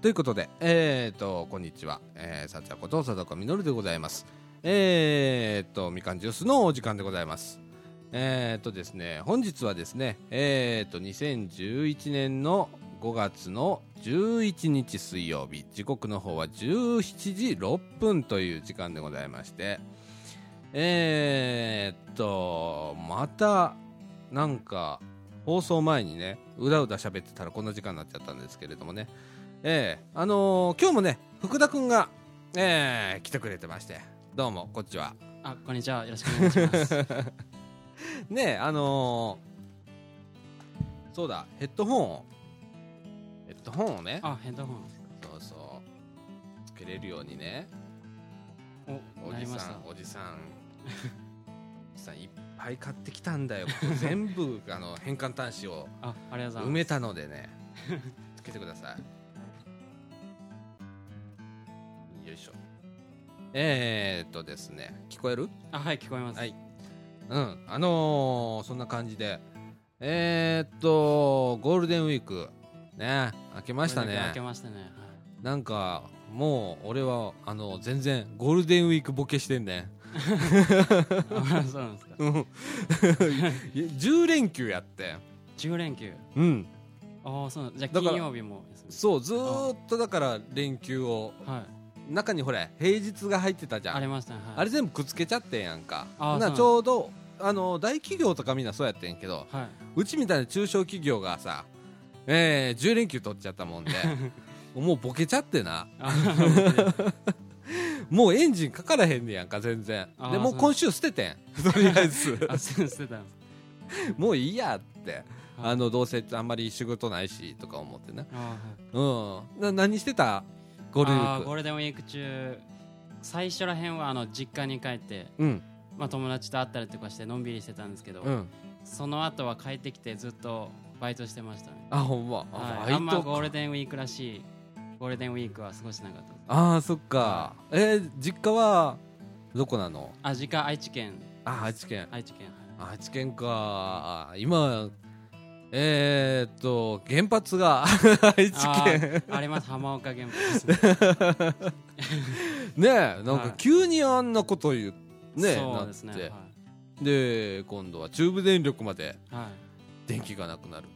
ということで、えー、と、こんにちは。えー、さちゃこと佐藤みのるでございます。えー、と、みかんジュースのお時間でございます。えー、とですね、本日はですね、えー、と、2011年の5月の11日水曜日、時刻の方は17時6分という時間でございまして、えー、と、また、なんか、放送前にね、うだうだ喋ってたらこんな時間になっちゃったんですけれどもね、ええあのー今日もね、福田君が、ええ来てくれてまして、どうも、こっちは。あ、こんにちは。よろしくお願いします。ねえ、あのーそうだ、ヘッドホンを、ヘッドホンをね、あ、ヘッドホン。そうそう、つけれるようにね、お、じさん、。おじさん、おじさんいっぱい買ってきたんだよ。全部、あの、変換端子をあ、ありがとうございます。埋めたのでね、つけてくださいえー、っとですね、聞こえる？あ、はい、聞こえます。はいうん、あのー、そんな感じで、えー、っと、ゴールデンウィーク、ね、明けましたね。開けましたね。はい。なんか、もう、俺は、あの、全然、ゴールデンウィークボケしてんね。あそうなんですか。うん。10連休やって。10連休。うん。ああ、そうなんじゃあ金曜日も。そう、ずーっとだから、連休を、はい。中にほら、平日が入ってたじゃん。ありましたね。はい。あれ全部くっつけちゃってんやんか。なちょうど、あの、大企業とかみんなそうやってんけど、はい。うちみたいな中小企業がさ、えー、10連休取っちゃったもんで、もうボケちゃってな。あ もうエンジンかからへんねやんか、全然。で、もう今週捨ててん。とりあえず。もういいやって。はいあの、どうせあんまり仕事ないし、とか思ってね。あーうん。な、何してた？ゴールデンウィあーーク。ゴールデンウィーク中、最初らへんは、あの、実家に帰って、うん。まあ、友達と会ったりとかして、のんびりしてたんですけど、うん。その後は帰ってきて、ずっとバイトしてましたね。あ、ほんま。はい、あ、あんまゴールデンウィークらしいゴールデンウィークは過ごしてなかったああ、そっか。えー、実家は、どこなの？あ実家愛知県あ、愛知県。愛知県はい愛知県か。今、えー、っと、原発が 愛知県。あります。浜岡原発。ね ねえ、なんはい。か急にあんなこと言う、ねそうですね。なって。はで、今度は中部電力までい、はい。電気がなくなる。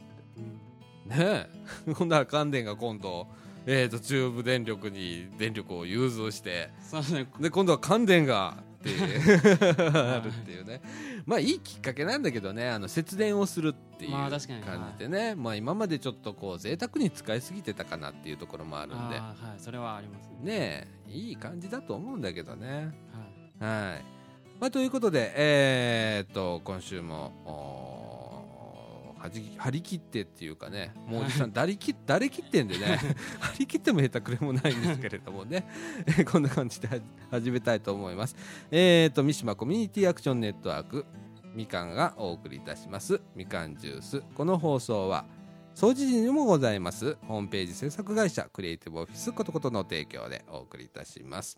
うん。ねえ。ほんなら関電が今度、えー、と中部電力に電力を融通して。そうですね。で今度は関電がって るっていうね。まあいいきっかけなんだけどね。あの節電をするっていうまあ感じでね、まあ今までちょっとこう贅沢に使いすぎてたかなっていうところもあるんで。はい。それはありますね。いい感じだと思うんだけどね。はい。はい、まあ、ということでえー、っと今週もはじ張り切ってっていうかね もうおじさん誰き誰切ってんでね 張り切っても下手くれもないんですけれどもね、え ーこんな感じでは始めたいと思います。えー、っと三島コミュニティアクションネットワークみかんがお送りいたします。みかんジュース。この放送は掃除時にもございます。ホームページ制作会社クリエイティブオフィスことことの提供でお送りいたします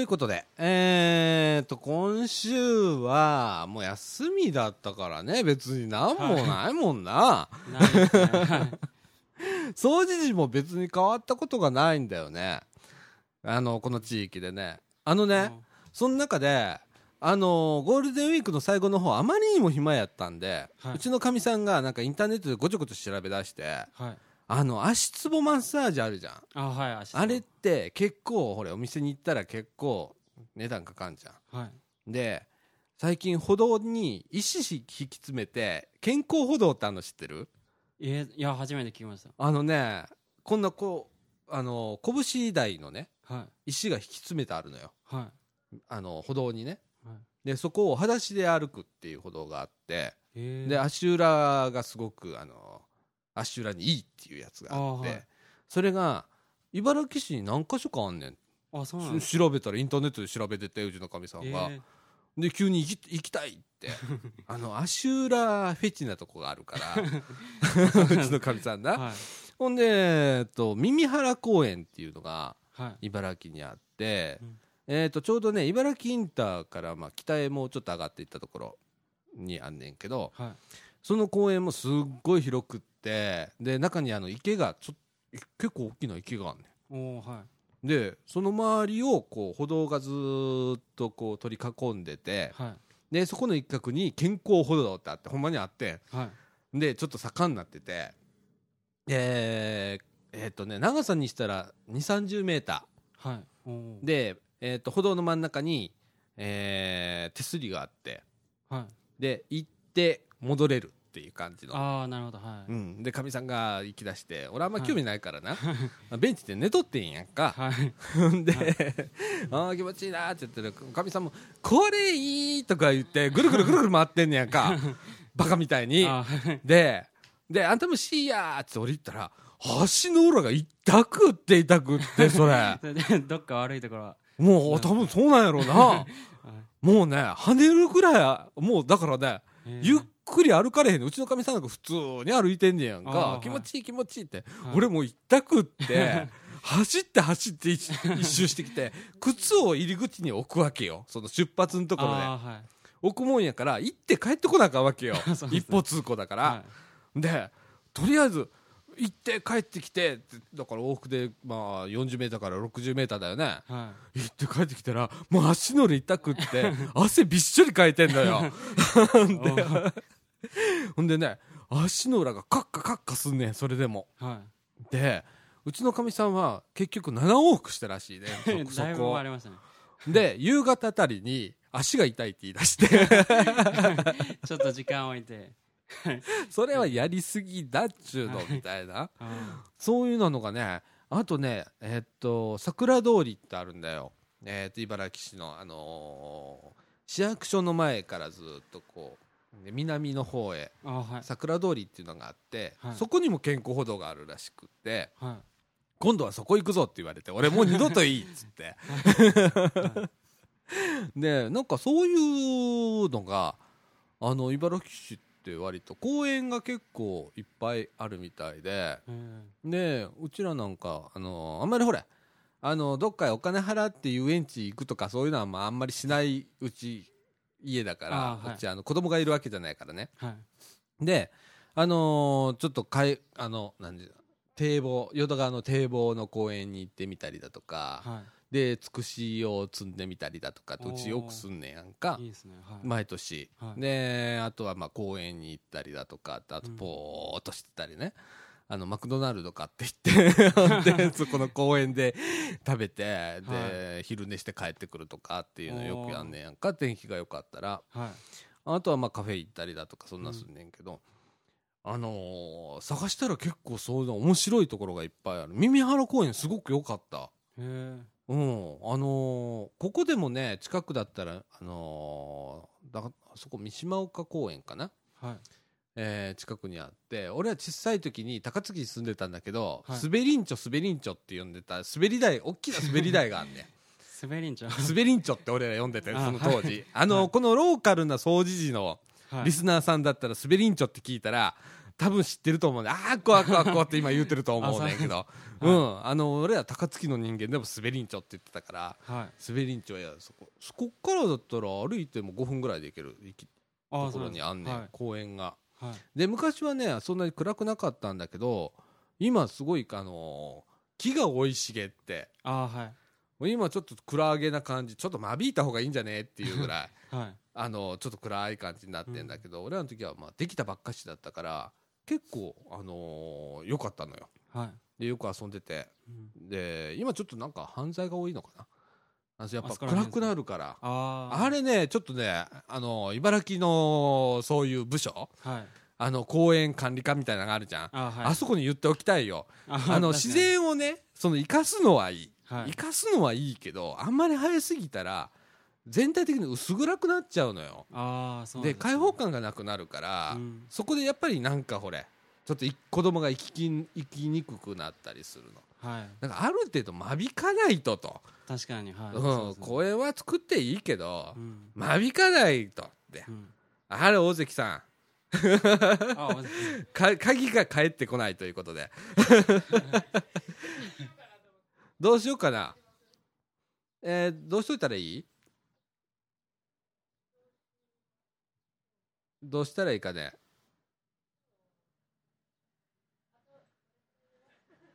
ということで、えー、と、今週は、もう休みだったからね、別になんもないもんな。ないですねはい 掃除時も別に変わったことがないんだよね。あの、この地域でね。あのね、その中で、あのゴールデンウィークの最後の方あまりにも暇やったんで、はいうちのかみさんがなんかインターネットでごちょごちょ調べ出してはいあの足つぼマッサージあるじゃん。あはい足あれって結構ほれお店に行ったら結構値段かかんじゃはい。んで最近歩道に石引き詰めて健康歩道ってあるの知ってる？えいや初めて聞きましあのねこんなこうあの拳台のねたはい。石が引き詰めてあるのよ。はあの歩道にね。いはい。でそこを裸足で歩くっていう歩道があってえー。で足裏がすごくあの足裏にいいっていうやつがあってあはい。それが茨城市に何箇所かあんねん。あそうなん調べたらインターネットで調べててうちのかみさんが、えで急に行き行きたいって。あの足裏フェチなとこがあるから うちのかみさんな、ーはい。ほんで、えっと、耳原公園っていうのがはい。茨城にあって、うん。えっとちょうどね茨城インターからまあ北へもうちょっと上がっていったところにあんねんけどはい。その公園もすっごい広くってで中にあの池がちょ結構大きな池があんねおおはい。んでその周りをこう歩道がずーっとこう取り囲んでてはい。でそこの一角に健康歩道ってあってほんまにあってはい。でちょっと坂になっててえーえーっとね長さにしたら2 3 0メータはい。で、えーっと歩道の真ん中に、えー手すりがあって。はい。で行って戻れるっていう感じの。ああなるほどはい。うん、でかみさんが行き出して俺あんま興味ないからな、ベンチで寝とってんやんか。はい。ほ んで、ああ気持ちいいなって言ってる。かみさんも「これいい!」とか言ってぐるぐるぐるぐる回ってんねやんか。バカみたいに。あはい。でで「あんたもしいや!」って俺言ったら足の裏が痛くって痛くってそれ。どっか悪いところ。はもう多分そうなんやろうな。はい。もうね跳ねるぐらいもうだからねえー。ゆっくり歩かれへんのうちのかみさんなんか普通に歩いてんねやんあかー気持ちいい気持ちいいって、はい。俺もう痛くって 走って走って一一周してきて靴を入り口に置くわけよ。その出発のところで。はい。置くもんやから行って帰ってこなあかんわけよ。一方通行だから、はでとりあえず行って帰ってきてだから往復でまあ40メーターから60メーターだよね。い。は行って帰ってきたらもう足の裏痛くって汗びっしょりかいてんだよ ほんでね足の裏がカッカカッカすんねんそれでも。はい。でうちのかみさんは結局7往復したらしいね そこありましたね。で 夕方あたりに足が痛いって言い出して。ちょっと時間置いて。それはやりすぎだっちゅうのみたいな。あそういうのがねあとねえっと桜通りってあるんだよ。えっと茨城市のあのー市役所の前からずっとこうで南の方へはい。桜通りっていうのがあって、はい。そこにも健康歩道があるらしくってはい。今度はそこ行くぞって言われて俺もう二度といいっつって。でなんかそういうのがあの茨城市って割と公園が結構いっぱいあるみたいでえでうちらなんかあのあんまりほれあのどっかへお金払って遊園地行くとかそういうのはまああんまりしないうち家だからあーはい。うちあの子供がいるわけじゃないからね。ーはい。であのーちょっとかいあのなんで堤防淀川の堤防の公園に行ってみたりだとか、はでつくしを積んでみたりだとかってうちよくすんねやんか。いいいですね。はい。毎年、はい。であとはまあ公園に行ったりだとかあとうん。ポーっとしてたりね、あのマクドナルド買って行って で そこの公園で食べてで、昼寝して帰ってくるとかっていうのよくやんねやんか。天気が良かったら。はい。あとはまあカフェ行ったりだとかそんなんすんねんけど、あのー探したら結構そういうの面白いところがいっぱいある。耳原公園すごく良かった。へえうん。あのーここでもね近くだったらあのーだあそこ三島岡公園かな。はいえー近くにあって俺は小さい時に高槻に住んでたんだけど、はい。滑りんちょ滑りんちょって呼んでた。滑り台大きな滑り台があんねん。滑りんちゃう滑りんちょって俺ら呼んでて あその当時。あの、はい。このローカルな掃除時のはい。リスナーさんだったら滑りんちょって聞いたら多分知ってると思うね。ああこわこわこわって今言うてると思うねんけど。そう。うん。あの俺ら高槻の人間でも滑りんちょって言ってたからはい。滑りんちょやそこそこからだったら歩いても5分ぐらいで行ける行きあところにあんねん、はい。公園がはい。で昔はねそんなに暗くなかったんだけど今すごいあの木が生い茂ってあーはい。今ちょっと暗げな感じちょっと間引いた方がいいんじゃねっていうぐらい はい。あのちょっと暗い感じになってんだけど、俺らの時はまあできたばっかしだったから結構あのー良かったのよ。はい。でよく遊んでて。うん。で今ちょっとなんか犯罪が多いのかなあのやっぱ暗くなるから。あれねちょっとねあの茨城のそういう部署はい。あの公園管理課みたいなのがあるじゃん、あーはい。あそこに言っておきたいよ。ああの自然をねその生かすのはいい。はい。生かすのはいいけどあんまり生えすぎたら全体的に薄暗くなっちゃうのよ。ああそうなんすねで開放感がなくなるから、うん。そこでやっぱりなんかほれちょっとい子供が生きき生きにくくなったりするのはい。だからある程度間引かないとと、確かにはい。うんそうですね。公園は作っていいけど、うん。間引かないとって。うん。あれ大関さん。か鍵が返ってこないということで。どうしようかな。えーどうしといたらいい？どうしたらいいかね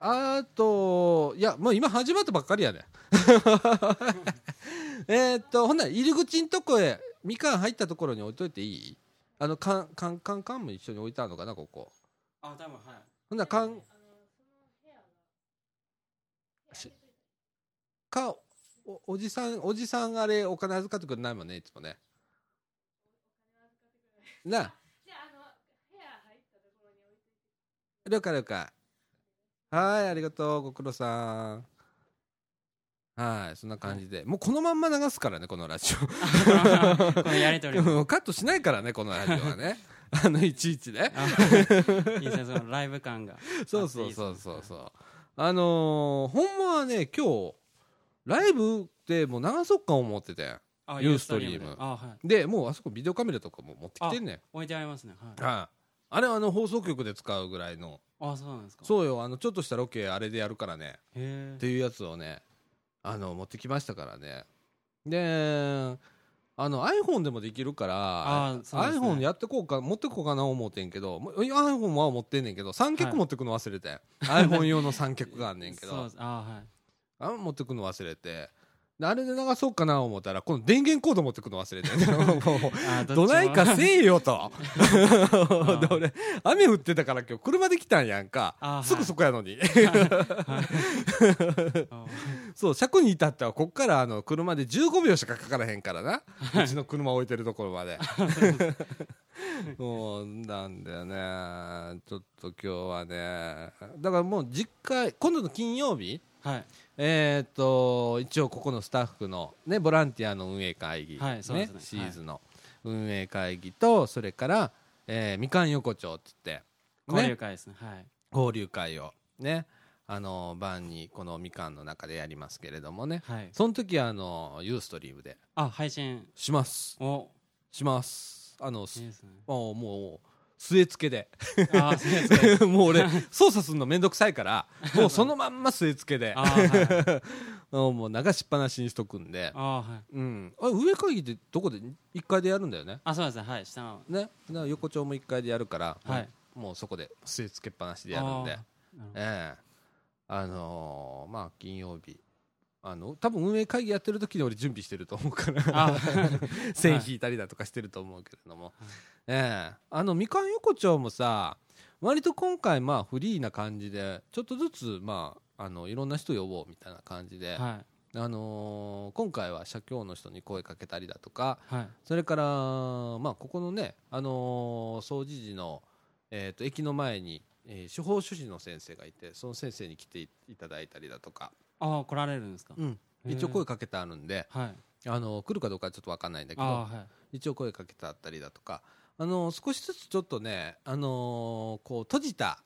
あといやもう今始まったばっかりやね えーっとほんなら入り口んとこへみかん入ったところに置いといていい？あのカンカンカンカンも一緒に置いてあるのかなここ。あ多分はい。ほんならかんしかおおじさんおじさんあれお金預かってくれないもんねいつもね。なあ。了解了解はいありがとうご苦労さん。はいそんな感じで。もうこのまんま流すからねこのラジ このやりとりオ カットしないからねこのラジオはね。あのいちいちね。あいいですねそのライブ感が。そうそうそうそうそう。あのー、ほんまはね今日ライブってもう流そうか思っててあユーストリーム。はい。でもうあそこビデオカメラとかも持ってきてんねん。置いてありますね。はい。はい。あれはあの放送局で使うぐらいのあそうなんですか。うそうよ。あのちょっとしたロケあれでやるからね。へっていうやつをねあの持ってきましたからね。であの iPhone でもできるからあね。iPhone やってこうか持ってこうかな思ってんけど iPhone は持ってんねんけど三脚持ってくの忘れて、iPhone 用の三脚があんねんけど。あはい。あ持ってくの忘れて。であれで流そうかな思ったらこの電源コード持ってくの忘れて。もうあどないかせえよと。俺雨降ってたから今日車で来たんやんか。すぐそこやのに。あ そう車庫に至ってはこっからあの車で15秒しかかからへんからな。うちの車置いてるところまで。もうなんだよね。ちょっと今日はね。だからもう実家今度の金曜日はいえーっと一応ここのスタッフの、ね、ボランティアの運営会議、はいそうですね。シーズの運営会議とそれから、えーみかん横丁っつって、交流ね、会ですね。はい。交流会をねあの晩にこのみかんの中でやりますけれどもね。はい。その時はあのユーストリームで。あ配信。します。お。します。あのすいいですね。もうもう据え付けで。もう俺操作するのめんどくさいから もうそのまんま据え付けであはい。もう流しっぱなしにしとくんで。あはい。うん、あ上会議ってどこで？1階でやるんだよね。あそうですね。はい下の。ね。横丁も1階でやるから、はい。もうそこで据え付けっぱなしでやるんで。ええ。あのーまあ金曜日あの多分運営会議やってる時に俺準備してると思うから。あ 線引いたりだとかしてると思うけれども、ええ。あのみかん横丁もさ割と今回まあフリーな感じでちょっとずつまああのいろんな人呼ぼうみたいな感じで、はい。あのー今回は社協の人に声かけたりだとかはい。それから、まあ、ここのね、あのー掃除時の、えー、と駅の前に、えー司法書士の先生がいてその先生に来ていただいたりだとか、あ来られるんですか？うん、一応声かけてあるんで、はい。あの来るかどうかはちょっと分かんないんだけどあはい。一応声かけてあったりだとか、あのー少しずつちょっとね、あのーこう閉じた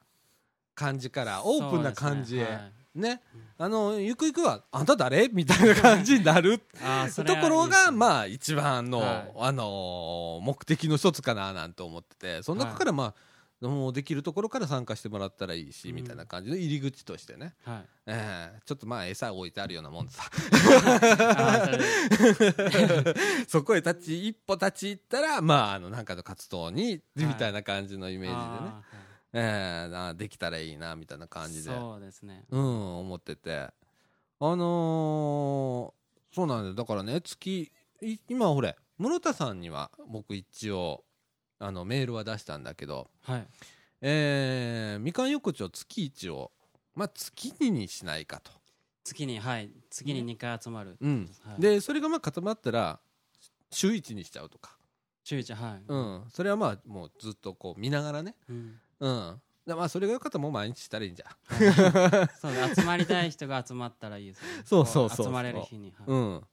感じからオープンな感じへ。ね。あのゆくゆくはあんた誰？みたいな感じになる。ところがまあ一番の、はい。あのー目的の一つかななんて思っててその中からまあ、もうできるところから参加してもらったらいいし、うん。みたいな感じの入り口としてね、はい。ええ。ちょっとまあ餌置いてあるようなもんでさ そこへ立ち一歩立ち入ったらまああのなんかの活動にみたいな感じのイメージでね、あええなできたらいいなみたいなーはい感じで。そうですね。うん思ってて。あのーそうなんだよ。だからね月い今ほれ室田さんには僕一応あのメールは出したんだけどはい。えーみかん横丁月一をまあ月2にしないかと、月にはい。月に2回集まる。うん。はい。でそれがまあ固まったら週1にしちゃうとか、週一はい。うん、それはまあもうずっとこう見ながらね、うん。うん、でまあそれがよかったらもう毎日したらいいんじゃん。そう集まりたい人が集まったらいいですね。そうそうそうそう集まれる日に。はい。うん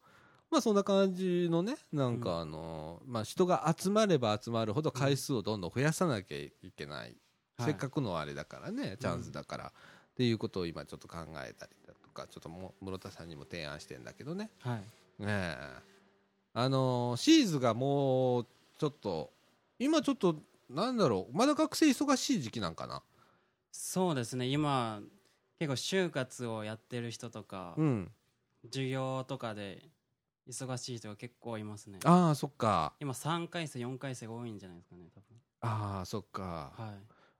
まあそんな感じのねなんかあのーまあ人が集まれば集まるほど回数をどんどん増やさなきゃいけない、はい。せっかくのあれだからねチャンスだから、っていうことを今ちょっと考えたりだとかちょっとも室田さんにも提案してんだけどね。はい。ねえ。あのーシーズがもうちょっと今ちょっとなんだろうまだ学生忙しい時期なんかな？そうですね。今結構就活をやってる人とか、うん。授業とかで忙しい人が結構いますね。ああそっか。今3回生4回生が多いんじゃないですかねああそっか。多分はい。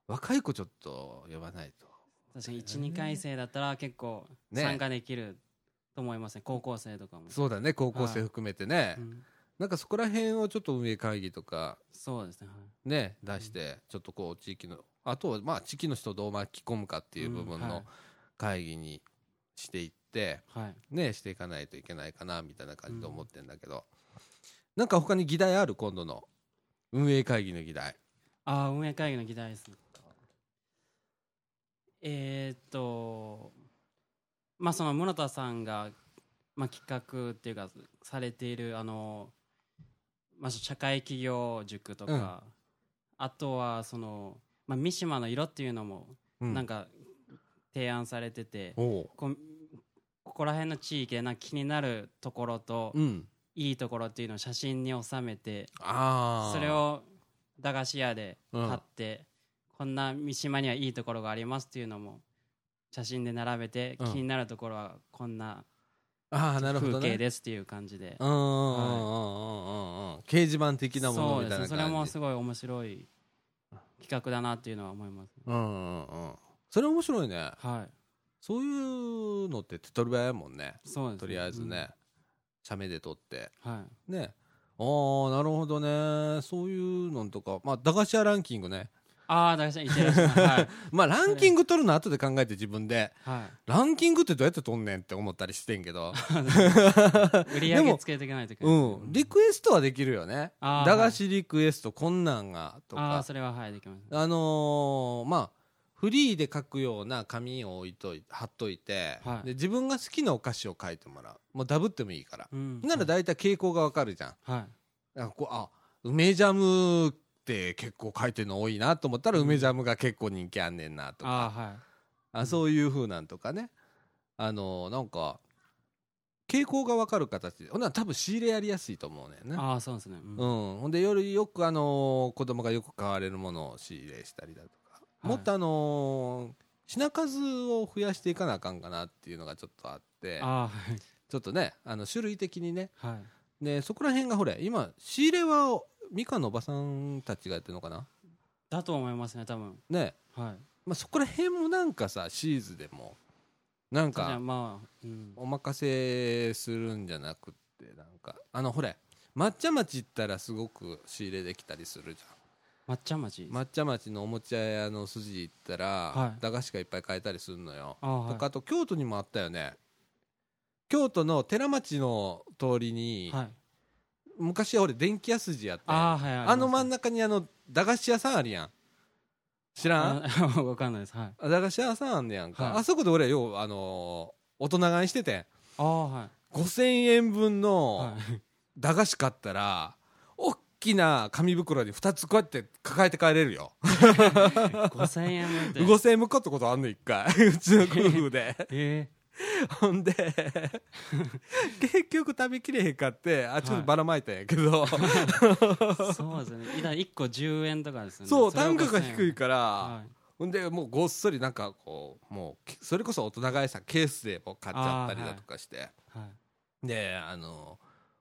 若い子ちょっと呼ばないと。確かに12回生だったら結構ね。参加できると思いますね。高校生とかも。そうだね高校生含めてね、うん。なんかそこら辺をちょっと運営会議とか。そうですねはい。ね出してちょっとこう地域のあとはまあ地域の人をどう巻き込むかっていう部分の会議にしていってはい。ねしていかないといけないかなみたいな感じで思ってんだけど。なんか他に議題ある？今度の。運営会議の議題。ああ運営会議の議題ですね。えー、っとまあその室田さんが、まあ、企画っていうかされているあの、まあ、社会企業塾とか、うん。あとはその、まあ、三島の色っていうのもうん。なんか提案されてて、こうここら辺の地域でな気になるところと、うん。いいところっていうのを写真に収めてそれを駄菓子屋でうん貼って、こんな三島にはいいところがありますっていうのも写真で並べて、うん。気になるところはこんな風景ねですっていう感じで、うんうんうんうんうんうん。掲示板的なものみたいな感じ。それもすごい面白い企画だなっていうのは思います、うんうんうん。それ面白いね。はいそういうのって手っ取り早いもんね。そうですね。とりあえずね、写メで撮って。うんはい。ね。ああなるほどね。そういうのとか。まあ駄菓子屋ランキングね。ああ駄菓子屋いってらっしゃいはい、まあランキング取るの後で考えて自分で。はランキングってどうやって取んねんって思ったりしてんけど。い、売り上げつけていかないといけうない、ん。リクエストはできるよね。あー駄菓子リクエストこんなんがとか。ああそれははいできます。あのーまあフリーで書くような紙を置いとい貼っといて、はい。で自分が好きなお菓子を書いてもらう。もうダブってもいいから、うん。なら大体傾向がわかるじゃん。はい。あこうあ梅ジャムって結構書いてるの多いなと思ったら、うん。梅ジャムが結構人気あんねんなとか。ああはい。あそういう風なんとかね。あのなんか傾向が分かる形で。ほんなら多分仕入れやりやすいと思うねんねああそうですね、うん。うん、ほんでよりよくあの子供がよく買われるものを仕入れしたりだとか、はいもっとあの品数を増やしていかなあかんかなっていうのがちょっとあってはい。ちょっとねあの種類的にね。はい。でそこら辺がほれ今仕入れはみかんのおばさんたちがやってるのかな？だと思いますね多分。ね。はい。まあ、そこら辺もなんかさシーズでもなんかまあ、うん、お任せするんじゃなくってなんか。あのほれ抹茶町行ったらすごく仕入れできたりするじゃん抹茶町。抹茶町のおもちゃ屋の筋行ったら、はい。駄菓子がいっぱい買えたりするのよ、ああはい。とかあと京都にもあったよね。京都の寺町の通りに、はい。昔は俺電気屋筋やったよああはいあの真ん中中にあの駄菓子屋さんあるやん。知らん？わかんないです。はい。あ駄菓子屋さんあんねやんか、はい。あそこで俺ようあのー大人買いしててん。ああはい。5000円分のはい。駄菓子買ったら、大きな紙袋に2つこうやって抱えて帰れるよ。5000円分って。5000円向かったことあんの一回。うちの夫婦で。えほんで 結局食べきれへんかってあちょっとばらまいたんやけど、そうですね。いだ1個10円とかですよね。そう単価が低い5000から、はい。ほんでもうごっそりなんかこうもうそれこそ大人買いさケースでもう買っちゃったりだとかして、はい。であの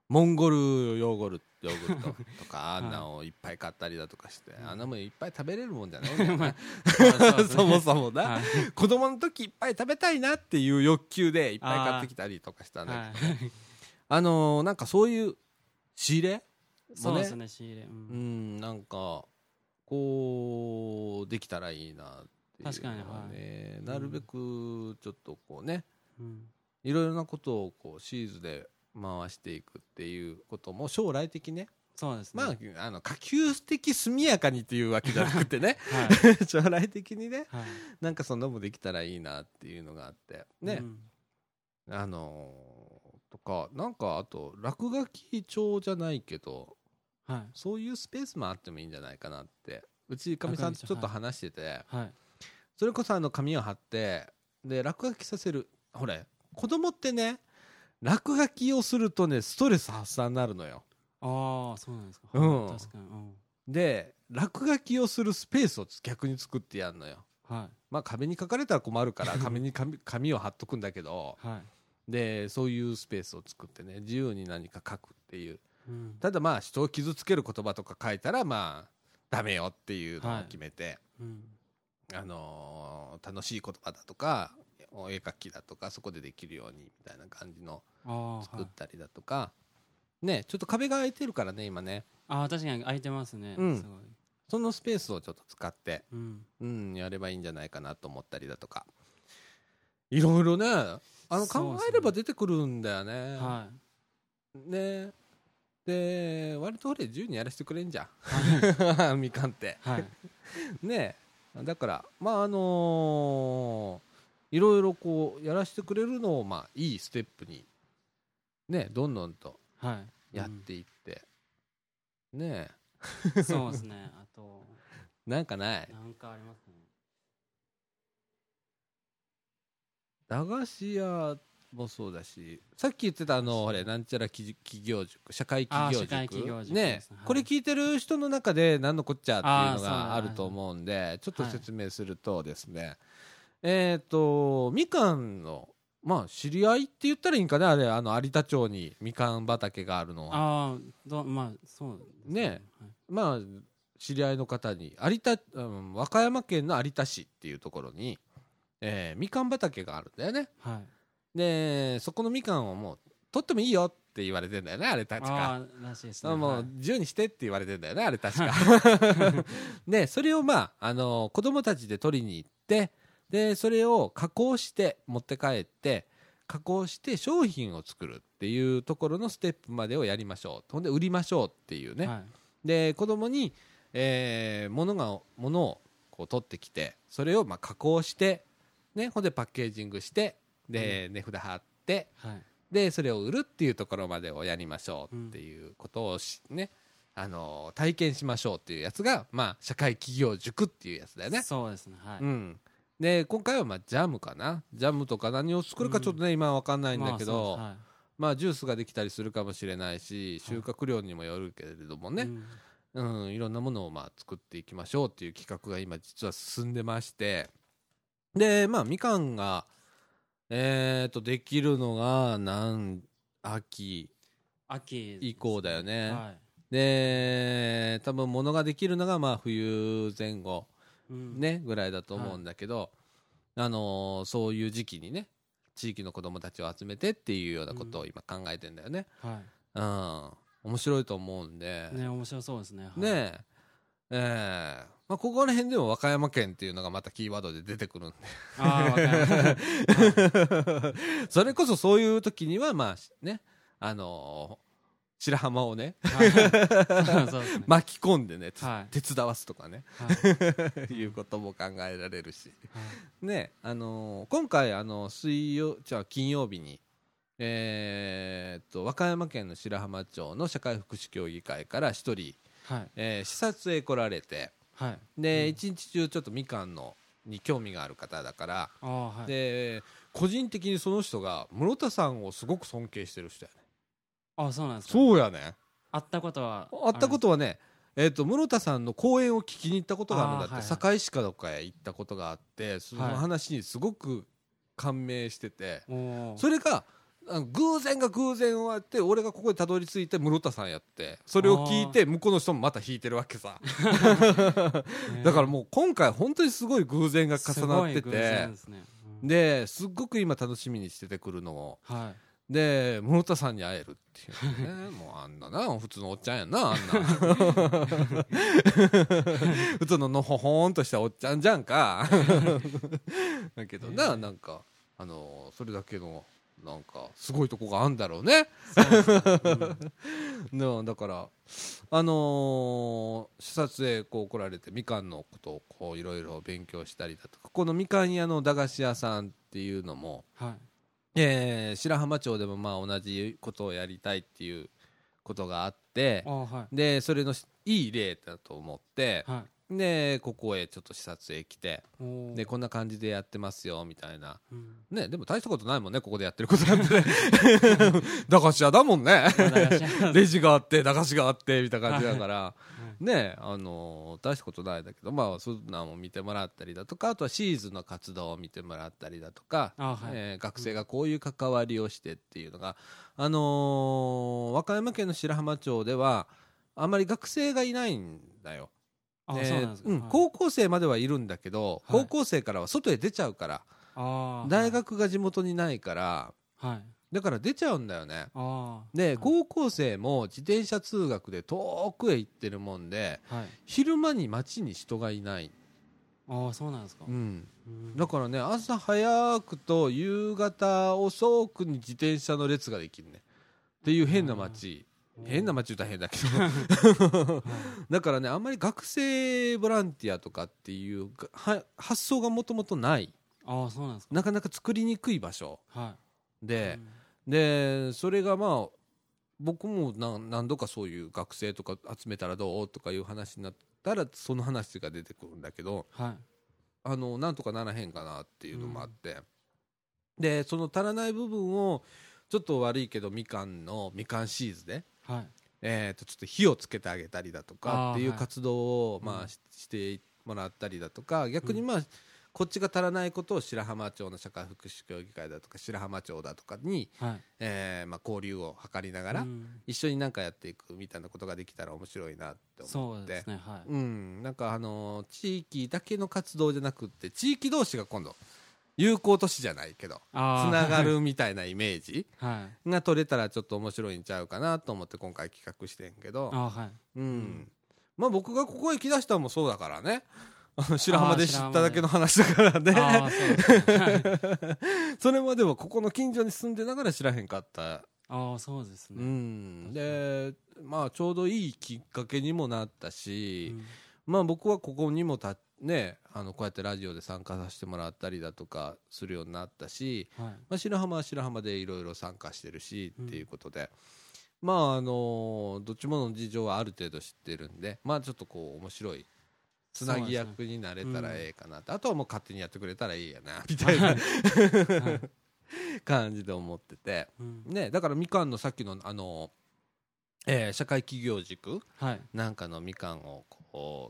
モンゴルヨーグルヨーグルトとか あんなをいっぱい買ったりだとかして、あんなもんいっぱい食べれるもんじゃないんだよ。ね。そもそもな、はい。子供の時いっぱい食べたいなっていう欲求でいっぱい買ってきたりとかしたんだけど、はい。あのーなんかそういう仕入れ？そうですね、仕入れ。ううん。んなんかこうできたらいいなっていう確かにはい。なるべくちょっとこうねうん。いろいろなことをこうシーズで回していくっていうことも将来的ねそうですね。まああの可及的速やかにっていうわけじゃなくてねはい。将来的にねはい。なんかそんなもできたらいいなっていうのがあってね、うんあのーとかなんかあと落書き帳じゃないけどはい。そういうスペースもあってもいいんじゃないかなってうちかみさんとちょっと話してて、はい。それこそあの紙を貼ってで落書きさせるほれ子供ってね落書きをするとねストレス発散になるのよああ、そうなんですか。うんはい確かに。うんで落書きをするスペースを逆に作ってやんのよはい。まあ壁に書かれたら困るから 壁に紙紙を貼っとくんだけどはい。でそういうスペースを作ってね自由に何か書くっていううんただまあ人を傷つける言葉とか書いたらまあダメよっていうのを決めて、うんあのー楽しい言葉だとかお絵描きだとかそこでできるようにみたいな感じの。作ったりだとか、ねちょっと壁が空いてるからね今ねああ、確かに空いてますね。うんすごい。そのスペースをちょっと使ってうん。うんやればいいんじゃないかなと思ったりだとかいろいろねあの考えれば出てくるんだよね。はねで割とほれ自由にやらせてくれんじゃい。ん みかんって。はい。ねだからまああのーいろいろこうやらせてくれるのをまあいいステップにねどんどんとはい。やっていって、ねうん。そうですね。あと、なんかない。なんかありますね。駄菓子屋もそうだしさっき言ってたあのほれなんちゃら企企業塾社会企業塾。塾ねはい。これ聞いてる人の中で何のこっちゃっていうのがあると思うんでちょっと説明するとですねえっとみかんのまあ知り合いって言ったらいいんかねあれあの有田町にみかん畑があるのはああ、どまあ、そうですねはいまあ知り合いの方に有田、うん、和歌山県の有田市っていうところに、えーみかん畑があるんだよねはい。でそこのみかんをもう取ってもいいよって言われてんだよねあれ確あか。あ、らしいですね。あもはいう自由にしてって言われてんだよねあれ確か。で それをまあ、あの子供たちで取りに行ってでそれを加工して持って帰って加工して商品を作るっていうところのステップまでをやりましょうほんで売りましょうっていうね、はい。で子供に、えー、物が物をこう取ってきてそれをまあ加工して、ね、ほんでパッケージングしてで、値札貼ってはい。でそれを売るっていうところまでをやりましょうっていうことをし、ねあの体験しましょうっていうやつが、まあ、社会企業塾っていうやつだよね。そうですね。はい。うん、で今回はまあジャムかな。ジャムとか何を作るかちょっとね、今は分かんないんだけど、まあまあジュースができたりするかもしれないし収穫量にもよるけれどもね、そうですうん。うん、いろんなものをまあ作っていきましょうっていう企画が今実は進んでまして。でまあみかんがえー、とできるのがなん秋。秋以降だよね、はい。で多分物ができるのがまあ冬前後。うん。ねぐらいだと思うんだけど、あのーそういう時期にね地域の子供たちを集めてっていうようなことを今考えてんだよね、はうん、面白いと思うんで、い。ね、面白そうですね。はい。ね。えええまあ、ここら辺でも和歌山県っていうのがまたキーワードで出てくるんで。ああ。それこそそういう時にはまあねあのー白浜をね。巻き込んでね、つはい。手伝わすとかね。はい。いうことも考えられるし。はい。ねあのー今回あの水曜じゃあ金曜日にえーっと和歌山県の白浜町の社会福祉協議会から一人、はい。えー視察へ来られてはい。で、うん。一日中ちょっとみかんのに興味がある方だから。で個人的にその人が室田さんをすごく尊敬してる人やねあそうなんですか。そうやね。会ったことは会ったことはねえー、と室田さんの講演を聞きに行ったことがあるんだって、はいはい。堺市かどっかへ行ったことがあってその話にすごく感銘してて、おー。それが偶然が偶然終わって俺がここにたどり着いて室田さんやって。それを聞いて向こうの人もまた弾いてるわけさ。だからもう今回本当にすごい偶然が重なってて。然ですね。うん。ですっごく今楽しみにしててくるのを。はいで室田さんに会えるっていうね。もうあんなな普通のおっちゃんやんなあんな。普通ののほほーんとしたおっちゃんじゃんか。だけどななんかあのそれだけのなんかすごいとこがあるんだろうね。なだからあのー視察へこう来られてみかんのことをこういろいろ勉強したりだとかこのみかん屋の駄菓子屋さんっていうのもはいえー白浜町でもまあ同じことをやりたいっていうことがあってあはい。でそれのしいい例だと思ってはいでここへちょっと視察へ来てでこんな感じでやってますよみたいな。うん。ねでも大したことないもんねここでやってることなんてね。駄菓子屋だもんね。レジがあって駄菓子があってみたいな感じだから。ねあの大したことないだけどまあそんなんも見てもらったりだとかあとはシーズンの活動を見てもらったりだとかあはい。えー学生がこういう関わりをしてっていうのが、あのー和歌山県の白浜町ではあんまり学生がいないんだよ。うなん高校生まではいるんだけど、はい。高校生からは外へ出ちゃうから、大学が地元にないからはい。だから出ちゃうんだよね。で、はい高校生も自転車通学で遠くへ行ってるもんではい。昼間に街に人がいない、ああそうなんですか。うん、うん。だからね朝早くと夕方遅くに自転車の列ができるねっていう変な街変な街言うたら変だけど。はい。だからねあんまり学生ボランティアとかっていう発想がもともとない。ああそうなんですか。なかなか作りにくい場所。はい。でう、ん。でそれがまあ僕もな何度かそういう学生とか集めたらどうとかいう話になったらその話が出てくるんだけどはい。あのなんとかならへんかなっていうのもあって、でその足らない部分をちょっと悪いけどみかんのみかんシーズで、はい。えー、とちょっと火をつけてあげたりだとかっていうはい活動を、まあうんししてもらったりだとか逆にまあ、こっちが足らないことを白浜町の社会福祉協議会だとか白浜町だとかに、はい。えーまあ、交流を図りながら、うん。一緒になんかやっていくみたいなことができたら面白いなって思って。そうん、なんかあのー地域だけの活動じゃなくって地域同士が今度友好都市じゃないけどつながるみたいなイメージはい。が取れたらちょっと面白いんちゃうかなと思って今回企画してんけど、はい。うん。まあ、僕がここへ来だしたのもそうだからね。白浜で知っただけの話だからね。それまではここの近所に住んでながら知らへんかった。ああそうですうねん、でまあちょうどいいきっかけにもなったし、うん。まあ僕はここにもたねあのこうやってラジオで参加させてもらったりだとかするようになったし、はい。まあ、白浜は白浜でいろいろ参加してるしうん。っていうことで、まああのどっちもの事情はある程度知ってるんでまあちょっとこう面白いつなぎ役になれたらええかなって、あとはもう勝手にやってくれたらいいやなみたいなはい。感じで思ってて。うん。ね、だからみかんのさっきのあの、えー社会企業塾はい。なんかのみかんをこう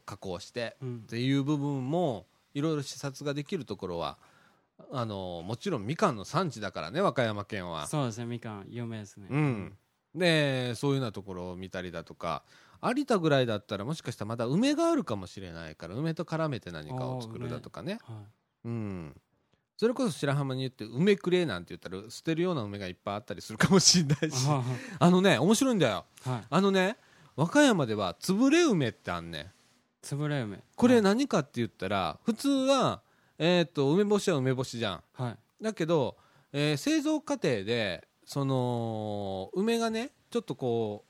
加工してうん。っていう部分もいろいろ視察ができるところはあのもちろんみかんの産地だからね和歌山県は。そうですねみかん有名ですね。うん、でそういうようなところを見たりだとか有田ぐらいだったらもしかしたらまだ梅があるかもしれないから梅と絡めて何かを作るだとかね。はい。うん。それこそ白浜に言って梅くれなんて言ったら捨てるような梅がいっぱいあったりするかもしれないし。ああのね面白いんだよ。ーはい。あのね和歌山ではつぶれ梅ってあんねんつぶれ梅。これはい。何かって言ったら普通は、えー、と梅干しは梅干しじゃん。はい。だけど、えー製造過程でその梅がねちょっとこ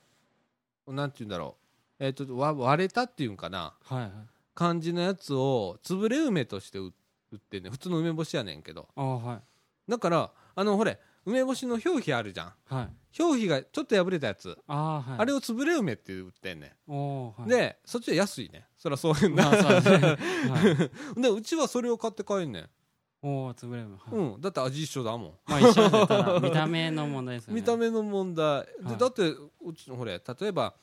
うなんて言うんだろう、えー、とわ割れたっていうんかな。はいはい。感じのやつをつぶれ梅として売売ってんねん。普通の梅干しやねんけど。ああはい。だからあのほれ梅干しの表皮あるじゃん。はい。表皮がちょっと破れたやつ、ああはい。あれをつぶれ梅って売ってんねん。はい。でそっちは安いね。そりゃそうやんな。まあそうですね。はい。でうちはそれを買って帰んねん。おお潰れる、はい。うん、だって味一緒だもん。まあ一緒だ 見た目の問題ですよね。見た目の問題、はい。でだってうちのほれ例えば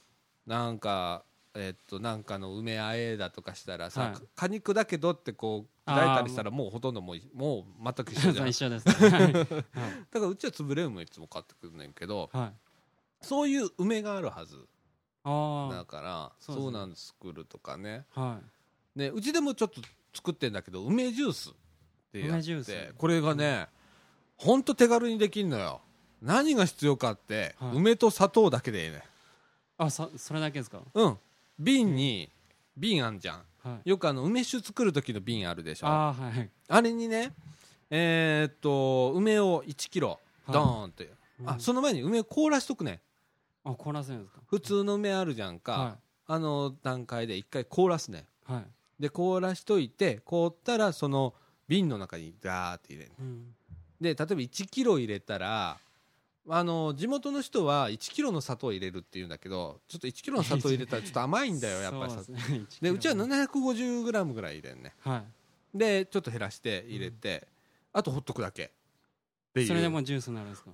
なんかえっとなんかの梅あえだとかしたらさ、はい。果肉だけどってこう砕いたりしたらもうほとんどもうもう全く一緒じゃん。だ一緒ですね。はい。からうちは潰れ梅いつも買ってくるねんけどはい。そういう梅があるはず。あだからそうですね。そうなんです作るとかね。あはい。ねうちでもちょっと作ってんだけど梅ジュースってやっ梅ジュース。てこれがねほんと手軽にできんのよ。何が必要かって、はい。梅と砂糖だけでいいねあそそれだけですか？うん瓶に瓶あんじゃん。はい。よくあの梅酒作る時の瓶あるでしょ。あああはい。れにねえーっと梅を1キロはい。ドーンって、あうん。その前に梅を凍らしとくね。あ凍らせるんですか？普通の梅あるじゃんか、はあの段階で一回凍らすね。いはい。で凍らしといて凍ったらその瓶の中にダーって入れる。うん。で例えば1キロ入れたらあの地元の人は1キロの砂糖入れるって言うんだけどちょっと1キロの砂糖入れたらちょっと甘いんだよやっぱりですねでうちは1 750グラムぐらい入れんねはい。でちょっと減らして入れて、あとほっとくだけ。それでもうジュースになるんですか？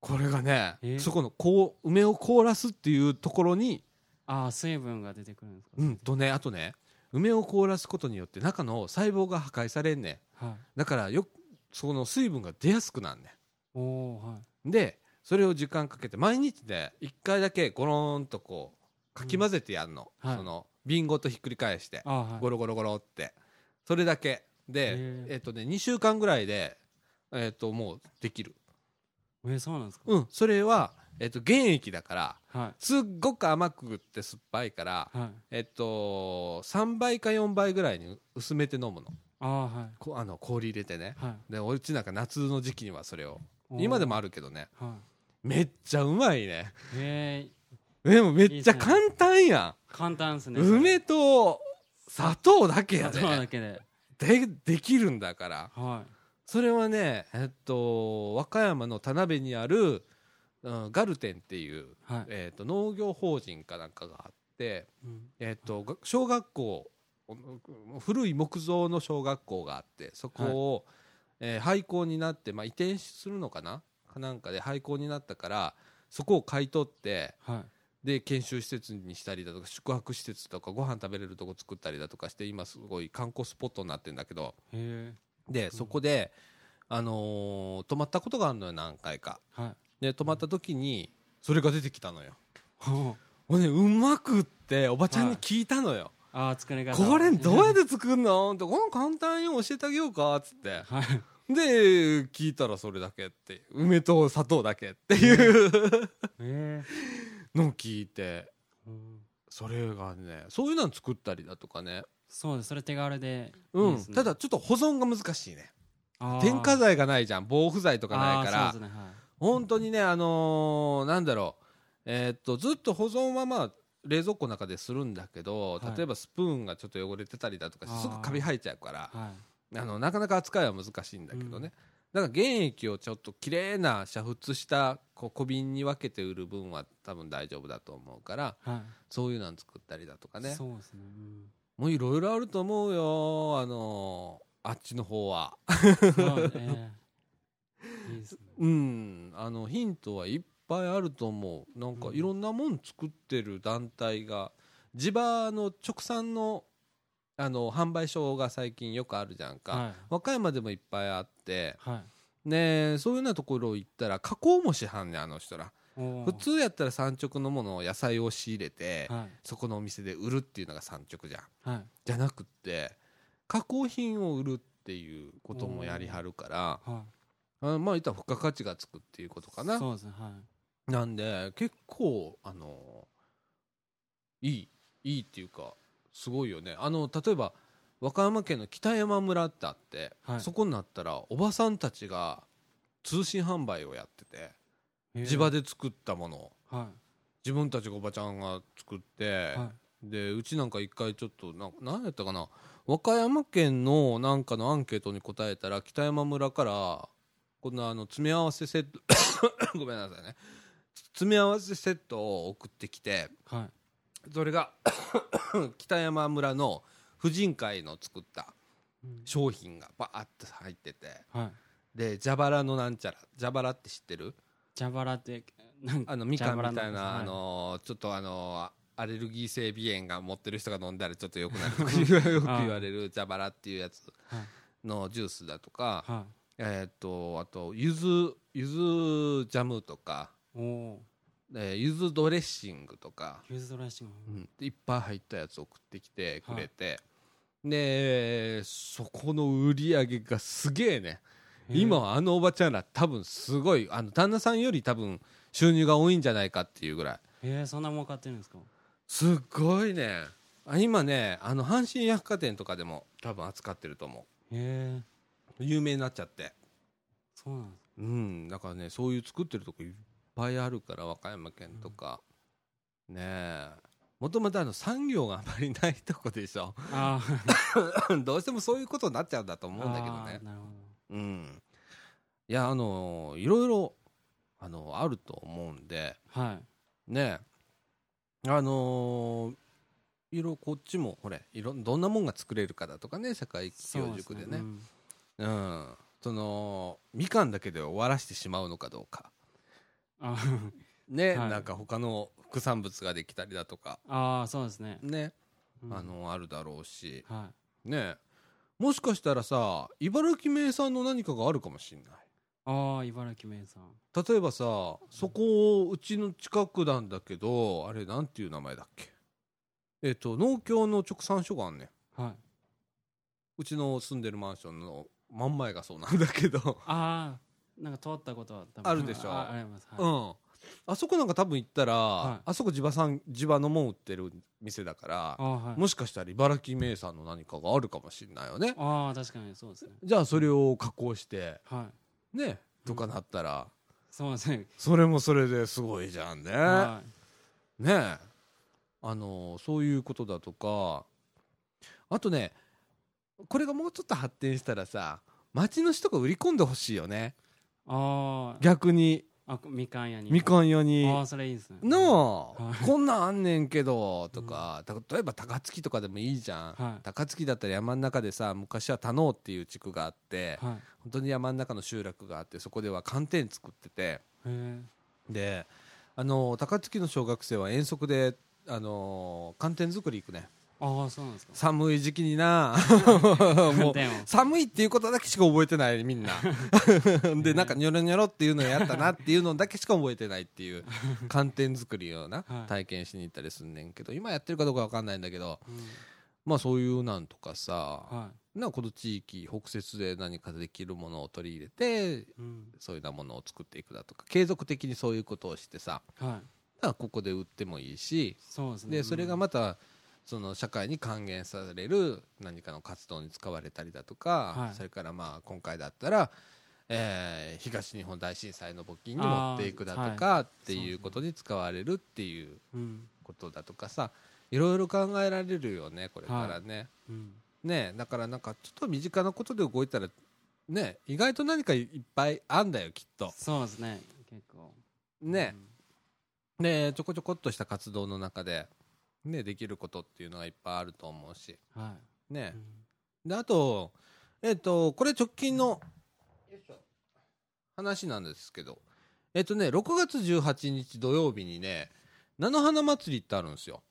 これがねえ？ーそこのこう梅を凍らすっていうところにああ水分が出てくるんですか？うんとねあとね梅を凍らすことによって中の細胞が破壊されんねはい。だからよその水分が出やすくなんねおおはい。でそれを時間かけて毎日で1回だけゴローンとこうかき混ぜてやんの、はい。その瓶ごとひっくり返してはい。ゴロゴロゴロって。それだけ。でえっとね2週間ぐらいでえっともうできる。えーそうなんですか？うん。それはえっと原液だからはすっごく甘くって酸っぱいからいはい。えっと3倍か4倍ぐらいに薄めて飲むの。ああはい。こあの氷入れてね。はい。でおちなんか夏の時期にはそれを。今でもあるけどね。はめっちゃうまいね。いえでもめっちゃ簡単やー簡単ですね。ん梅と砂糖だけや砂糖だでけで。でできるんだから。はそれはねえっと和歌山の田辺にある、うん、ガルテンっていう、いはい。えっと農業法人かなんかがあってうん。えっとが小学校古い木造の小学校があってそこを、えー廃校になって、まあ、移転するのかなかなんかで廃校になったからそこを買い取ってはい。で研修施設にしたりだとか宿泊施設とかご飯食べれるとこ作ったりだとかして今すごい観光スポットになってるんだけど。へでそこで、あのー泊まったことがあるのよ何回か。えはい。で泊まった時にそれが出てきたのよ。ほう。ほんでうまくっておばちゃんに聞いたのよ、ああ作り方これどうやって作るの？って「この簡単よ教えてあげようか」っつって。はいで聞いたらそれだけって梅と砂糖だけっていう。えのを聞いて。えうん。それがねそういうの作ったりだとかね。そうです。それ手軽で。うん。ただちょっと保存が難しいね。添加剤がないじゃん。防腐剤とかないから。ね。はい。本当にねあのーなんだろう。えーっとずっと保存はまあ冷蔵庫の中でするんだけど、はい。例えばスプーンがちょっと汚れてたりだとかすぐカビ生えちゃうから。はいあのなかなか扱いは難しいんだけどね、だから原液をちょっときれいな煮沸したこう小瓶に分けて売る分は多分大丈夫だと思うからはい。そういうの作ったりだとかね。そうですね。うん。もういろいろあると思うよ。あのーあっちの方は。そうええ いいですね。うん。あのヒントはいっぱいあると思う。なんかうん。いろんなもん作ってる団体が地場の直産のあの販売所が最近よくあるじゃんか、はい。和歌山でもいっぱいあって。はい。ねそういうようなところ行ったら加工もしはんねんあの人ら。普通やったら産直のものを野菜を仕入れて、はい。そこのお店で売るっていうのが産直じゃん。はい。じゃなくって加工品を売るっていうこともやりはるからはあまあ言ったら付加価値がつくっていうことかな。そうですねはい。なんで結構あのいいいいっていうかすごいよね。あの例えば和歌山県の北山村ってあって、はい。そこになったらおばさんたちが通信販売をやってて地場で作ったものを。は自分たちがおばちゃんが作って、いはい。でうちなんか一回ちょっとな何やったかな。和歌山県のなんかのアンケートに答えたら北山村からこんなあの詰め合わせセット ごめんなさいね。詰め合わせセットを送ってきてはいそれが 北山村の婦人会の作ったうん。商品がバーッと入ってて。はい。で蛇腹のなんちゃら。蛇腹って知ってる？蛇腹ってなんかあのみかんみたいな、はい。あのちょっとあのアレルギー性鼻炎が持ってる人が飲んだらちょっとよくなるとか よく言われる蛇腹っていうやつはい。のジュースだとか、はえーっとあとゆずゆずジャムとか、えずドレッシングとか、ゆずドレッシング。うん。いっぱい入ったやつを送ってきてくれて、でそこの売り上げがすげえね。今あのおばちゃんら多分すごいあの旦那さんより多分収入が多いんじゃないかっていうぐらい。えー、そんな儲かってるんですか？すっごいね。あ今ねあの阪神百貨店とかでも多分扱ってると思へえ。う有名になっちゃって。そうなんです。うん。だからねそういう作ってるとこいっぱいあるから和歌山県とか、ねえ。もともとあの産業があまりないとこでしょ。あ どうしてもそういうことになっちゃうんだとあ思うんだけどね。うん。いやあのいろいろあのあると思うんで。どはい。ねえ。あのーいろこっちもほれいろどんなもんが作れるかだとかね社会教塾でね。うん。うん。そのみかんだけで終わらしてしまうのかどうか。あね、はい。なんか他の副産物ができたりだとか。あーそうですね、ね、うん。あのあるだろうし。はね。もしかしたらさ茨城名産の何かがあるかもしれない。いああ茨城名産。例えばさそこうちの近くなんだけどあれなんていう名前だっけ？えっ、と農協の直産所があんねん。はい。うちの住んでるマンションの真ん前がそうなんだけど。ああなんか通ったことは多分あるでしょ。ああります、はい。うん。あそこなんか多分行ったら、はい。あそこ地場産地場のもん売ってる店だからはい。もしかしたら茨城名産の何かがあるかもしれないよね。ああ確かにそうですね。じゃあそれを加工してはい。ねとかなったら、そうですね。それもそれですごいじゃんね、はねえ。あのそういうことだとか。あとねこれがもうちょっと発展したらさ町の人が売り込んでほしいよね逆に。あみかん屋に。みかん屋に。ああそれいいですね。のはい。こんなんあんねんけどとか、た例えば高槻とかでもいいじゃん、はい。高槻だったら山の中でさ昔は田能っていう地区があって、はい。本当に山の中の集落があってそこでは寒天作ってて。であの高槻の小学生は遠足であの寒天作り行くねああそうなんですか。寒い時期にな。も。う寒いっていうことだけしか覚えてないみんな。でなんかニョロニョロっていうのをやったなっていうのだけしか覚えてないっていう 寒天作りをなはい。体験しに行ったりすんねんけど今やってるかどうかわかんないんだけどうん。まあそういうなんとかさはなこの地域北摂で何かできるものを取り入れていうん。そういうなものを作っていくだとか継続的にそういうことをしてさはい。まあここで売ってもいいしそうですね。でそれがままたその社会に還元される何かの活動に使われたりだとか、はい。それからまあ今回だったら、えー東日本大震災の募金に持っていくだとあーかっていうことに使われるっていううん。ことだとかさいろいろ考えられるよねこれからね。うん。ねだからなんかちょっと身近なことで動いたらね意外と何かいっぱいあんだよきっと。そうですね結構。ね、でちょこちょこっとした活動の中で、ね、できることっていうのがいっぱいあると思うし、うんはい。ね。う、ん。であと,、えっとこれ直近の話なんですけど、えっとね、6月18日土曜日にね菜の花祭りってあるんですよ。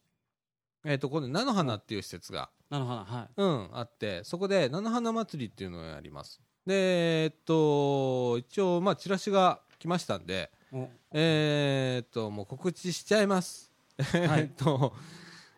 えっとこれ菜の花っていう施設が、なるほどはい。うん、あってそこで菜の花祭りっていうのをやります。でえっと一応まあチラシが来ましたんで、お。えーっと、もう告知しちゃいます。いえっと、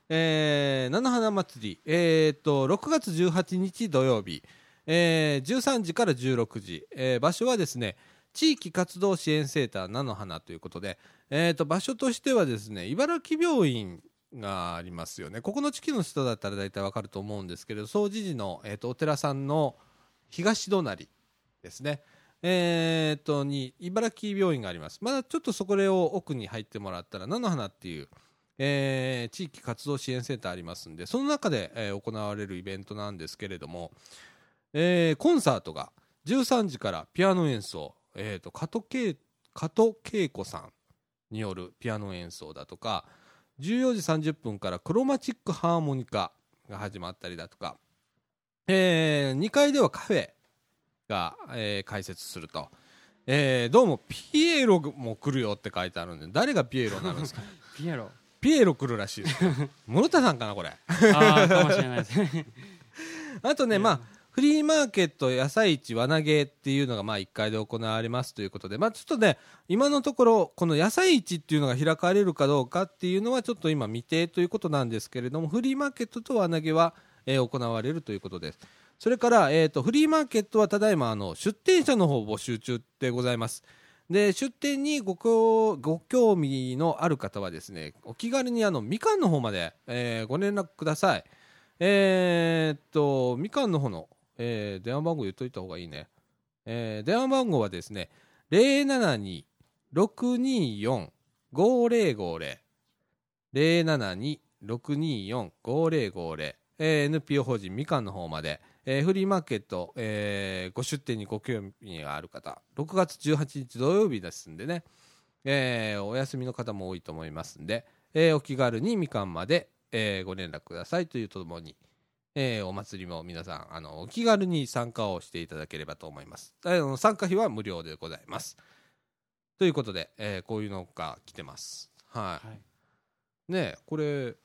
えー、菜の花祭り、えーっと、6月18日土曜日、えー、13時から16時、えー場所はですね、地域活動支援センター菜の花ということで、えーっと、場所としてはですね、茨城病院がありますよね。ここの地区の人だったら大体わかると思うんですけれど、総持寺の、えーっと、お寺さんの東隣ですね。えーっと、に、茨城病院があります。まだちょっとそこを奥に入ってもらったら、菜の花っていう、えー地域活動支援センターありますんで、その中で、えー行われるイベントなんですけれども、えーコンサートが13時からピアノ演奏、えーと、加藤恵加藤恵子さんによるピアノ演奏だとか、14時30分からクロマチックハーモニカが始まったりだとか、え2階ではカフェが、えー開設すると、えーどうもピエロも来るよって書いてあるんで誰がピエロになるんですか？ピエロ。ピエロ来るらしいですよ 室田さんかなこれああかもしれないですね あとね、まあ、フリーマーケット野菜市輪投げっていうのがまあ1階で行われますということで、まあ、ちょっとね、今のところ、この野菜市っていうのが開かれるかどうかっていうのはちょっと今未定ということなんですけれども、フリーマーケットと輪投げは、えー行われるということです。それから、えー、とフリーマーケットはただいまあの出店者の方募集中でございます。で出店にご興ご興味のある方はですねお気軽にあのみかんの方まで、えーご連絡ください。えーっと、みかんの方の、えー電話番号言っといた方がいいね。えー電話番号はですね、072-624-5050。072-624-5050。えー NPO 法人みかんの方まで、えーフリーマーケット、えーご出店にご興味がある方、6月18日土曜日ですんでね、えーお休みの方も多いと思いますんで、えーお気軽にみかんまで、えーご連絡くださいというとともに、えーお祭りも皆さんあのお気軽に参加をしていただければと思います。あの参加費は無料でございます。ということで、えーこういうのが来てます。はい、はい。ねえこれ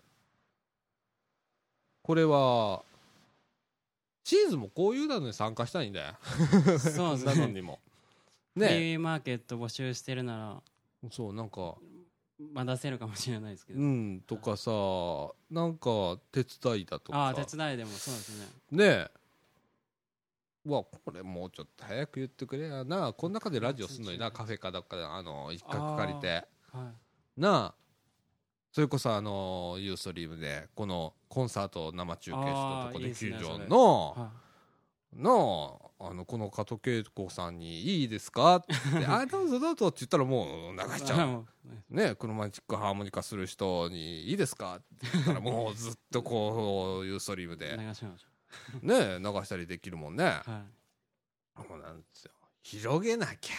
これはチーズもこういうのに参加したいんだよ。そうですね。なのにも。フね。えリーマーケット募集してるなそうなんか。ら、まあ、出せるかもしれないですけど、うんとかさなんか手伝いだとかああ手伝いでもそうですね。ねえ。うわこれもうちょっと早く言ってくれやな。この中でラジオすんのになカフェかどっかであの一角借りて。はい。なあそれこそあのユーストリームでこのコンサートを生中継したとこで球場のはなああのこの加藤恵子さんに「いいですか?」って「あどうぞどうぞ」って言ったらもう流しいちゃう。ね、クロマチックハーモニカする人に「いいですか?」って言ったらもうずっとこうユーストリームで。ね流したりできるもんね。もうなんですよ広げなきゃ。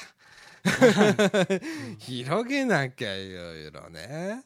広げなきゃいろいろね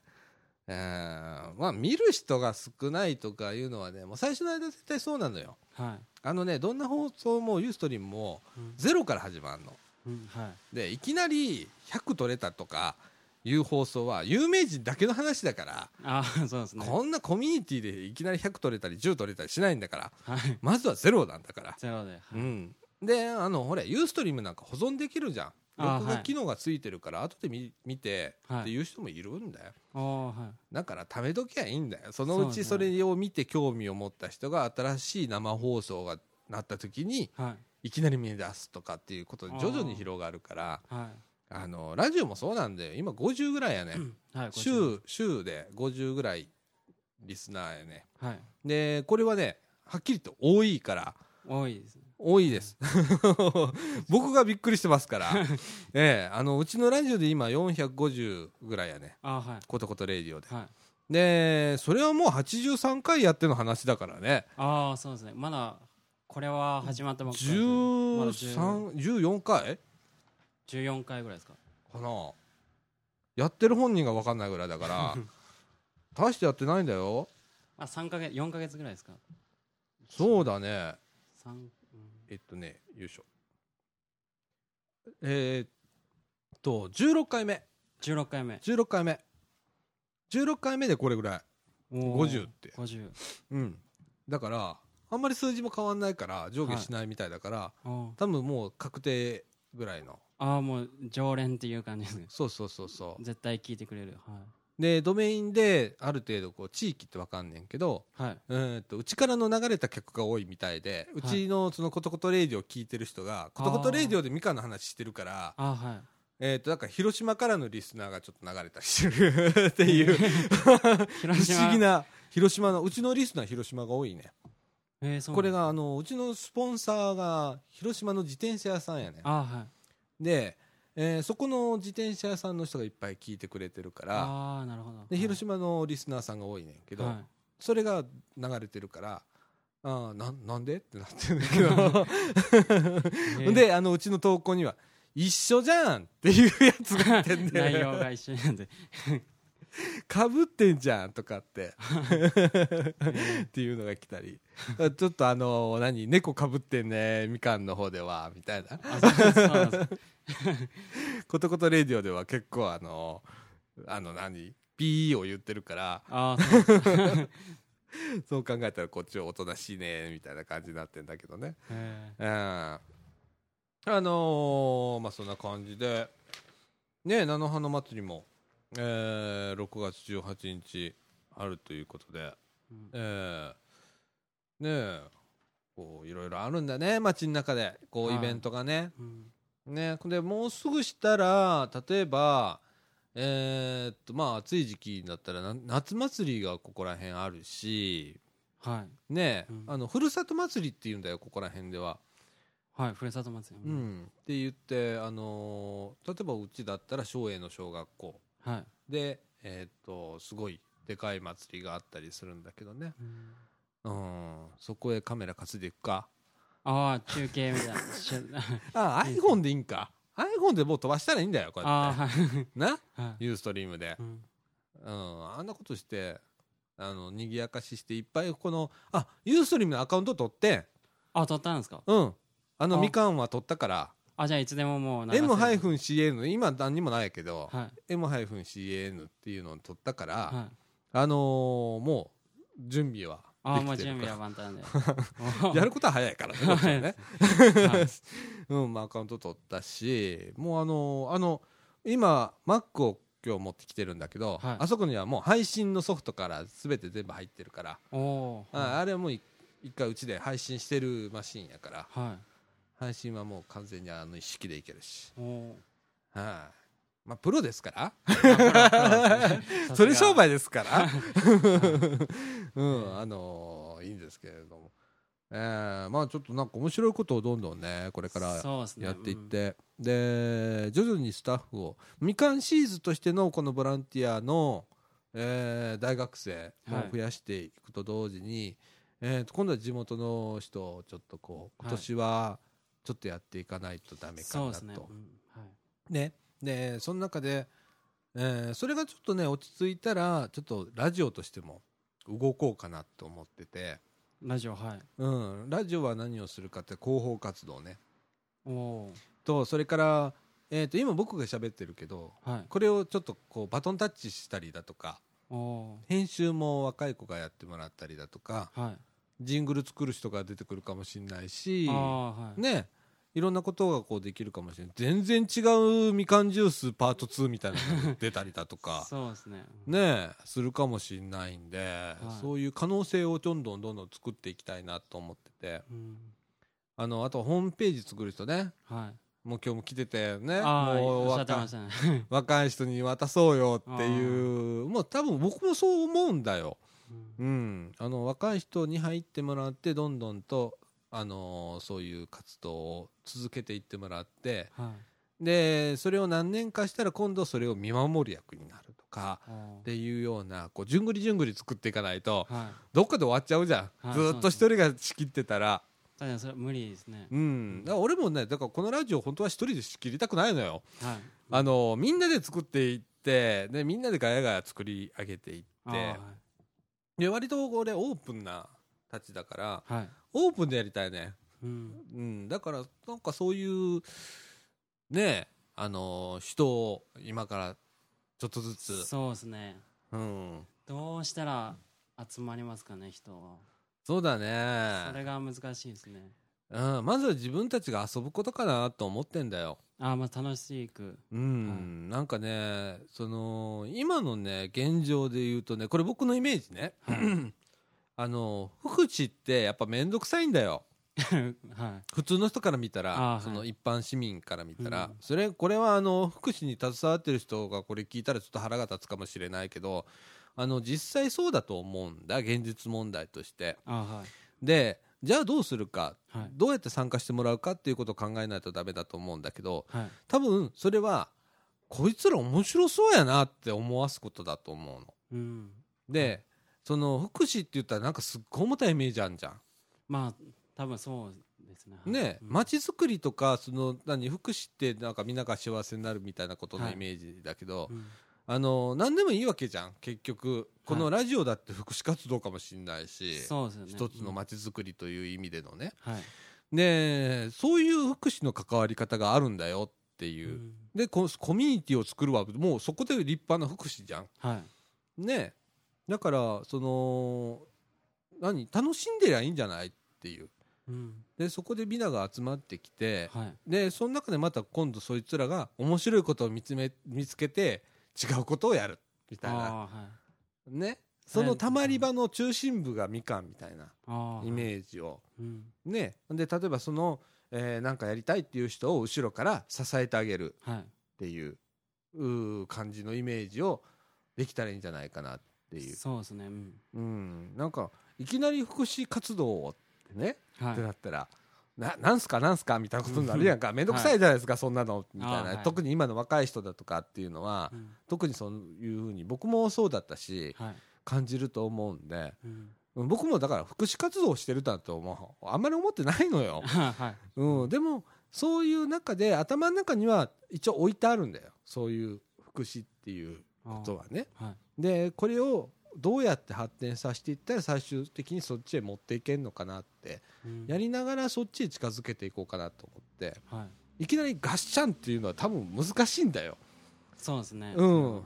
うん。まあ見る人が少ないとかいうのはねもう最初の間絶対そうなのよ。はい。あのねどんな放送もユーストリームもうん。ゼロから始まるの。うんはい。でいきなり100取れたとかいう放送は有名人だけの話だから、ああそうですね。こんなコミュニティでいきなり100取れたり10取れたりしないんだからはい。まずはゼロなんだから。ゼロで、はい。うん、であのほれユーストリームなんか保存できるじゃん。あ録画はい。機能がついてるから後で見見てはい。っていう人もいるんだよ。はい。だから貯めときゃいいんだよ。そのうちそれを見て興味を持った人が新しい生放送がなった時にはい。いきなり見出すとかっていうことで徐々に広がるからはい。あのラジオもそうなんだよ。今50ぐらいやね。はい週週で50ぐらいリスナーやね。はい。でこれはねはっきりと多いから多いですね多いです。僕がびっくりしてますから、ええ、あのうちのラジオで今450ぐらいやね。あーはい。コトコトレイディオで。はい。でそれはもう83回やっての話だからね。ああそうですね。まだこれは始まったばっかりで。すねまだ10 1314回？14回ぐらいですか。かな。やってる本人が分かんないぐらいだから。大してやってないんだよ。あ三ヶ月4ヶ月ぐらいですか。そうだね。三うんえっとねよいしょ。えーっと16回目16回目16回目16回目でこれぐらい。おー50って。50う。ん。だからあんまり数字も変わんないから上下しないみたいだから、おー多分もう確定ぐらいの。ああもう常連っていう感じですね。そうそうそうそう。絶対聞いてくれる。はでドメインである程度こう地域って分かんねんけどいはい。えーっとうちからの流れた曲が多いみたいでうちのそのコトコトレイディオ聞いてる人が、コトコトレイディオでみかんの話してるからあーはい。えーっとだから広島からのリスナーがちょっと流れたりしてる っていう。不思議な広島のうちのリスナー広島が多いね。えーそうこれがあのうちのスポンサーが広島の自転車屋さんやねあーはい。で、えーそこの自転車屋さんの人がいっぱい聞いてくれてるからああなるほど。で広島のリスナーさんが多いねんけど、はい。それが流れてるからあーなんなんで？ってなってるんだけど。え。ーであのうちの投稿には「一緒じゃん!」っていうやつが出てんで 内容が一緒なんで かぶってんじゃんとかって。っていうのが来たり。ちょっとあの何猫かぶってんねみかんの方ではみたいな。ことことレディオでは結構あのあの何ピーを言ってるから。あそう。そう考えたらこっちはおとなしいねみたいな感じになってんだけどね。へうん。あのーまあそんな感じで。ね菜の花祭りも、えー6月18日あるということで、うん。えーねえこういろいろあるんだね街の中で。こうはい。イベントがね、うん。ねでもうすぐしたら例えばえーっとまあ暑い時期になったらな夏祭りがここら辺あるしはい。ねえ、うん。あのふるさと祭りっていうんだよここら辺では。はいふるさと祭り。うん、って言って、あのー例えばうちだったら松栄の小学校はい。で、えーっとすごいでかい祭りがあったりするんだけどね、うん。うん、そこへカメラ担いでいくか。ああ中継みたいな。し あ iPhone でいいんか。iPhone でもう飛ばしたらいいんだよこうやって。な？はい。ユーストリームで。う、ん。うん、あんなことしてあの賑やかししていっぱいこのあユーストリームのアカウント取ってあ撮ったんですか？うん。あのあみかんは取ったからあじゃあいつでももう M-CN 今何にもないけど、はい。M-CN っていうのを取ったから、はい。あのーもう準備はああもう準備かは万端で。ら やることは早いからね ね、はい。うんまあ、アカウント取ったしもうあのーあの今 Mac を今日持ってきてるんだけど、はい。あそこにはもう配信のソフトから全て全部入ってるから、ああれはもうい一回うちで配信してるマシンやからはい配信はもう完全にあの一式でいけるし、はい。まあ、プロですから。ーそれ商売ですから、うん、あのーいいんですけれども、えーまあちょっとなんか面白いことをどんどんねこれからやっていって、で徐々にスタッフをみかんシーズとしてのこのボランティアの、えー大学生も増やしていくと同時に、えーと今度は地元の人をちょっとこう今年はちょっとやっていかないとダメかなと。ね。うん。はい。ね、でその中で、えーそれがちょっとね落ち着いたらちょっとラジオとしても動こうかなと思ってて、ラジオはい。うん、ラジオは何をするかって広報活動ね。おおとそれから、えー、と今僕が喋ってるけどーはい。これをちょっとこうバトンタッチしたりだとか編集も若い子がやってもらったりだとかーはい。ジングル作る人が出てくるかもしれないしはい。ねいろんなことがこうできるかもしれない。全然違うみかんジュースパート2みたいなのが出たりだとか。そうですね。ねするかもしれないんで、はい。そういう可能性をどんどんどんどん作っていきたいなと思ってて。うん。あのあとホームページ作る人ね。はい。もう今日も来ててね。ああもう若ね。若い人に渡そうよっていう。もう多分僕もそう思うんだよ、うん。うん、あの若い人に入ってもらってどんどんと、あのーそういう活動を続けていってもらってはい。でそれを何年かしたら今度それを見守る役になるとかっていうようなこうじゅんぐりじゅんぐり作っていかないとはい。どっかで終わっちゃうじゃん、はい。ずーっと一人が仕切ってたら。確かにそれ無理ですね。うん。だから俺もねだからこのラジオ本当は一人で仕切りたくないのよ。はい。あのみんなで作っていってでみんなでガヤガヤ作り上げていって。あーで割と俺オープンなたちだからはいはいオープンでやりたいね、うん。うん、だからなんかそういうねあの人を今からちょっとずつ、そうですね。うん、どうしたら集まりますかね人は。そうだそね、れが難しいですね。うん、まずは自分たちが遊ぶことかなと思ってんだよ。ああまあ楽しく。うん、なんかねその今のね現状で言うとねこれ僕のイメージね、はい あの福祉ってやっぱ面倒くさいんだよ。はい。普通の人から見たら、その一般市民から見たら、うん。それこれはあの福祉に携わってる人がこれ聞いたらちょっと腹が立つかもしれないけどあの実際そうだと思うんだ現実問題として。はい。でじゃあどうするか、はい。どうやって参加してもらうかっていうことを考えないとダメだと思うんだけどはい。多分それはこいつら面白そうやなって思わすことだと思うの。うん。でその福祉って言ったらなんかすっごい重たいイメージあるじゃん。まあ多分そうですね。はい。ねうん街づくりとかその何福祉ってなんかみんなが幸せになるみたいなことのはいイメージだけど、うんあの何でもいいわけじゃん。結局このラジオだって福祉活動かもしれないし、そうですよね。一つの街づくりという意味でのね、はい。でそういう福祉の関わり方があるんだよっていう、うん。でココミュニティを作るわもうそこで立派な福祉じゃん。はい。ねだからその何楽しんでりゃいいんじゃないっていう。うん。でそこで皆が集まってきてはい。でその中でまた今度そいつらが面白いことを見つめ見つけて違うことをやるみたいな。はい。ね。そのたまり場の中心部がみかんみたいなイメージを。うん。ね。で例えばその、えーなんかやりたいっていう人を後ろから支えてあげるはい。っていう感じのイメージをできたらいいんじゃないかなっていう、そうですね。うん。うん、なんかいきなり福祉活動をってね、はい。ってなったらななんすか？なんすか？みたいなことになるやんか。面倒くさいじゃないですか、そんなの。みたいな、特に今の若い人だとかっていうのは、うん。特にそういうふうに僕もそうだったしはい。感じると思うんでうん。僕もだから福祉活動をしてるだと思うあんまり思ってないのよ、はい。うん、でもそういう中で頭の中には一応置いてあるんだよ。そういう福祉っていうことはね。はいでこれをどうやって発展させていったら最終的にそっちへ持っていけるのかなってうん。やりながらそっちへ近づけていこうかなと思って。はい。いきなりガッシャンっていうのは多分難しいんだよ。そうですね。うん。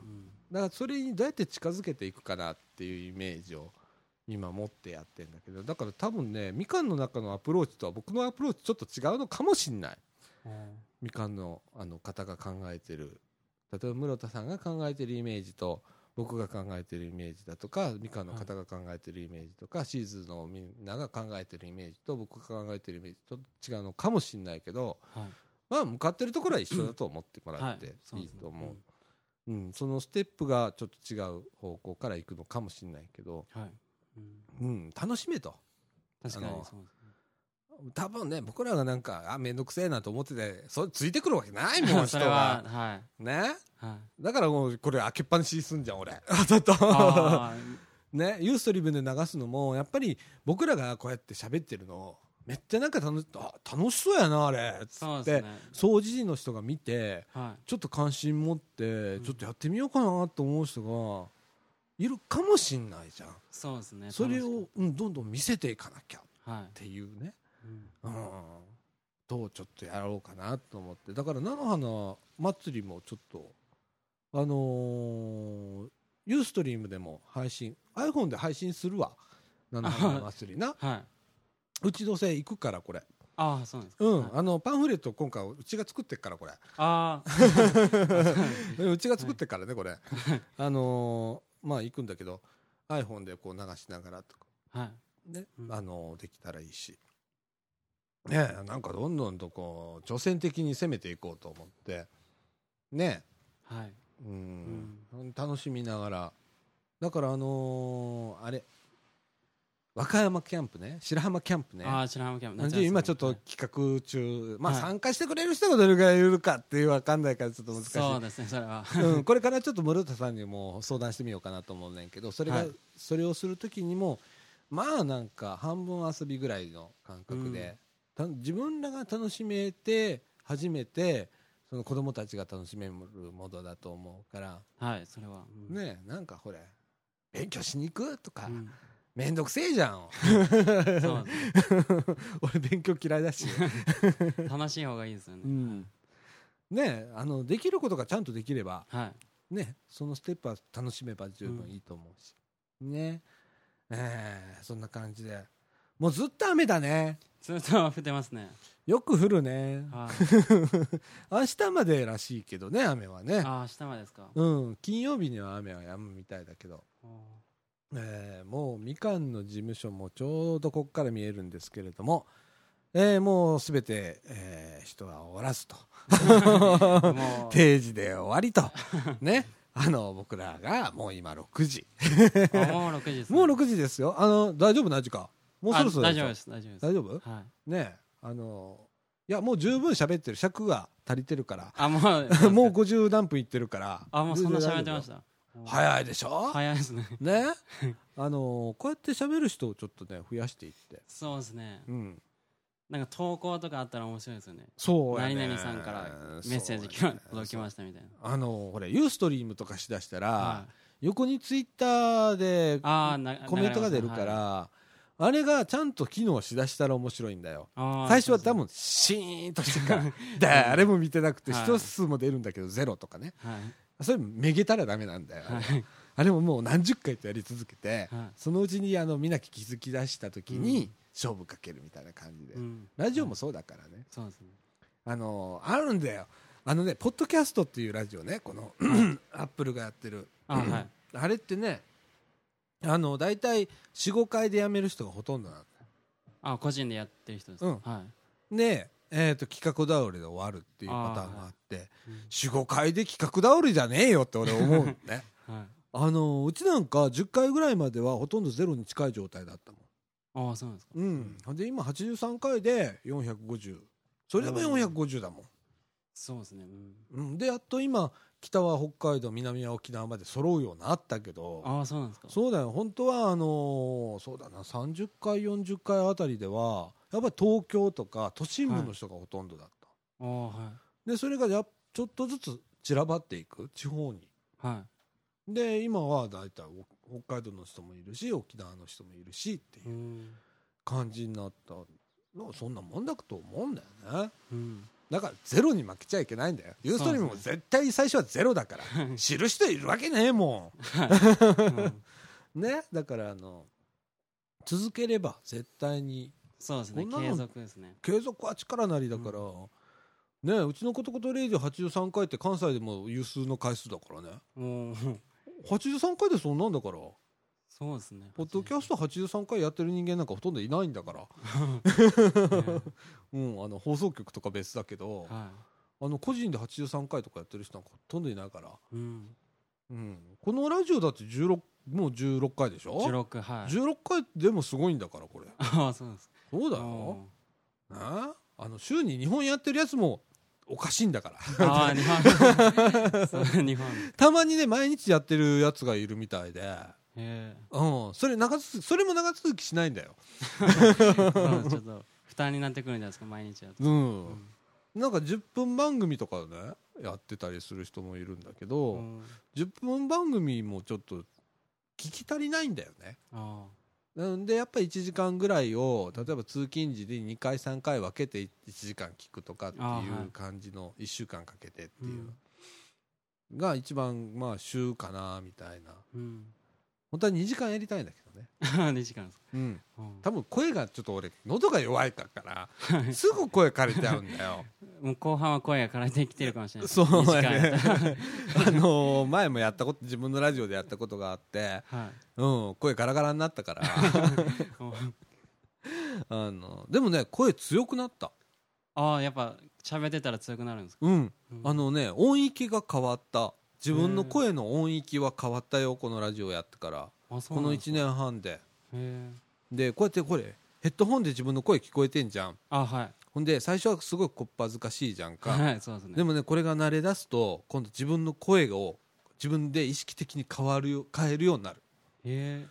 だからそれにどうやって近づけていくかなっていうイメージを今持ってやってんだけどだから多分ねみかんの中のアプローチとは僕のアプローチちょっと違うのかもしんない。うん。みかんのあの方が考えてる。例えば室田さんが考えてるイメージと僕が考えてるイメージだとかみかんの方が考えてるイメージとか、シーズのみんなが考えてるイメージと僕が考えてるイメージと違うのかもしれないけどはい。まあ向かってるところは一緒だと思ってもらってはい。いいですね。と思う。うん、そのステップがちょっと違う方向から行くのかもしれないけど、はい。うん。うん、楽しめと。確かにそうですね多分ね僕らがなんかあ面倒くせえなと思っててそれついてくるわけないもん 人はがはい。ね？はい。だからもうこれ開けっぱなしにすんじゃん俺。あちょっとあ ね？ユーストリームで流すのもやっぱり僕らがこうやって喋ってるのめっちゃなんか楽しあ楽しそうやなあれ。ーつって掃除時の人が見てはちょっと関心持ってん。ちょっとやってみようかなと思う人がいるかもしんないじゃん。いそうですねそれを、うん、どんどん見せていかなきゃっていうね。うんうん。とちょっとやろうかなと思って。だから菜の花祭りもちょっとあのーユーストリームでも配信 iPhone で配信するわ。菜の花祭りな。はい。うちどうせ行くからこれ。ああそうなんですか。うん、はい。あのパンフレット今回うちが作ってっからこれ。ああ うちが作ってっからねこれ。あのーまあ行くんだけど iPhone でこう流しながらとか。はい。ね、うん。あのできたらいいしねえなんかどんどんとこう挑戦的に攻めていこうと思ってね。はい。うん、楽しみながら。だからあのーあれ。和歌山キャンプね。白浜キャンプね。ああ白浜キャンプ。で今ちょっとはい。企画中、まあはい。参加してくれる人がどれぐらいいるかっていうわかんないからちょっと難しい。そうですねそれは。うん、これからちょっと室田さんにも相談してみようかなと思うねんけどそれが、はい。それをする時にもまあなんか半分遊びぐらいの感覚で、た自分らが楽しめて初めてその子供たちが楽しめるものだと思うから。はいそれは。うん。ねなんかほれ勉強しに行く？とか、うんめんどくせえじゃん 俺勉強嫌いだし、楽しい方がいいですよね。うん、ねあのできることがちゃんとできればはい。ね、そのステップは楽しめば十分いいと思うし、ねえーそんな感じでもうずっと雨だね。ずっと降ってますね。よく降るね。はい。明日までらしいけどね雨はね。ああ明日までですか。うん金曜日には雨は止むみたいだけど、おえーもうみかんの事務所もちょうどここから見えるんですけれども、えーもうすべて、えー人は終わらずと。定時で終わりと。ね。あの僕らがもう今6時。あもう6時ですね。もう6時ですよ。あの、大丈夫？な時間。もうそろそろ大丈夫です大丈夫です。大丈夫？はい。ねえあの、いや、もう十分喋ってる。尺が足りてるから。あもう もう50何分いってるから。あもうそんな喋ってました。早いでしょ？早いですね。ね あの、こうやって喋る人をちょっとね、増やしていって。そうですね。うん。なんか投稿とかあったら面白いですよね。そう何々さんからメッセージね届きましたみたいな。あのほらユーストリームとかしだしたら、はい。横にツイッターでコメントが出るから、はあれがちゃんと機能しだしたら面白いんだよ。最初は多分シーンとしてから 誰も見てなくてはい。一数も出るんだけどゼロとかね。はい。それめげたらダメなんだよ、は。い。あれももう何十回とやり続けて、はい。そのうちにあのみんな気づき出した時にうん。勝負かけるみたいな感じで、うん。ラジオもそうだからね。そうですね。あのあるんだよ。あのねポッドキャストっていうラジオねこのアップルがやってる。あはい。あれってねあの大体45回で辞める人がほとんどなんだあ個人でやってる人ですうん。はい。で、えー、と企画倒れで終わるっていうパターンがあってうん。45回で企画倒れじゃねえよって俺思うのね。はい。あのうちなんか10回ぐらいまではほとんどゼロに近い状態だったもん。ああそうなんですか。うん、で今83回で450それでも450だもそうですね。うん。ん、うん、でやっと今北は北海道南は沖縄まで揃うようになったけどああそうなんですか。そうだよ。本当はあのーそうだな30回40回あたりではやっぱり東京とか都心部の人がほとんどだった、ああはい。でそれがやっちょっとずつ散らばっていく地方に。はい。で今は大体お北海道の人もいるし沖縄の人もいるしっていううん。感じになったの。そんなもんだと思うんだよね。うんだからゼロに負けちゃいけないんだよ。ユーストリームも絶対最初はゼロだから。知る人いるわけねえもうん。ん ね？だからあの続ければ絶対に。そうですね。継続ですね。継続は力なりだから、ねうちのことことレイディ83回って関西でも有数の回数だからね。もう83回でそんなんだからそうですね。ポッドキャスト83回やってる人間なんかほとんどいないんだから、うん、あの放送局とか別だけど、はあの個人で83回とかやってる人なんかほとんどいないから、いうん。うん、このラジオだって16もう16回でしょ？16はい16回でもすごいんだからこれ。ああそうなんです。そうだよ、ね、あの週に2本やってるやつもおかしいんだから。ああ 日本。たまにね毎日やってるやつがいるみたいで、へうん、それ長続きそれも長続きしないんだよ、ちょっと負担になってくるんじゃないですか毎日やると。うん。うん。なんか10分番組とかねやってたりする人もいるんだけど、うん。10分番組もちょっと聞き足りないんだよね。あなんでやっぱり1時間ぐらいを例えば通勤時で2回3回分けて1時間聞くとかっていいう感じの1週間かけてってあいう。のが一番まあ週かなみたいな。うん本当は2時間やりたいんだけどね。2時間ですか？うん。うん。多分声がちょっと俺喉が弱いからすぐ声枯れちゃうんだよ。もう後半は声が枯れてきてるかもしれない。そう2時間ややったら。ね あのー前もやったこと自分のラジオでやったことがあってはい。うん声ガラガラになったから。うん。あのでもね声強くなった。ああやっぱ喋ってたら強くなるんですか？うん。うん。あのね音域が変わった自分の声の音域は変わったよこのラジオやってから。この1なんですか。年半で。でこうやってこれヘッドホンで自分の声聞こえてんじゃん。あはい。ほんで最初はすごいこっぱずかしいじゃんか。はいそうですね。でもねこれが慣れ出すと今度自分の声を自分で意識的に変わるよ変えるようになる。へえ。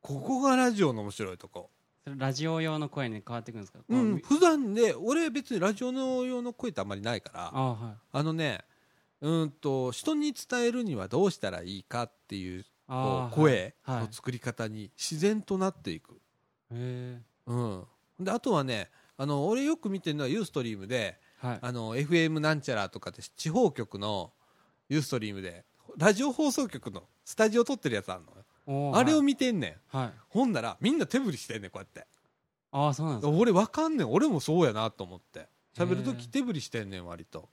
ここがラジオの面白いとこ。ラジオ用の声に変わってくるんですか？うんこ普段で俺別にラジオの用の声ってあんまりないから。ああはい。あのねうんと人に伝えるにはどうしたらいいかっていうう声はいの作り方に自然となっていく、へうん、であとはねあの俺よく見てるのはユーストリームでえはい。あの FM なんちゃらとかって地方局のユーストリームでラジオ放送局のスタジオ撮ってるやつあるのあれをはい。見てんねん。はい。ほんならみんな手振りしてんねんこうやって。ああそうなんですか。俺わかんねん。俺もそうやなと思って。喋るへ時手振りしてんねん割と。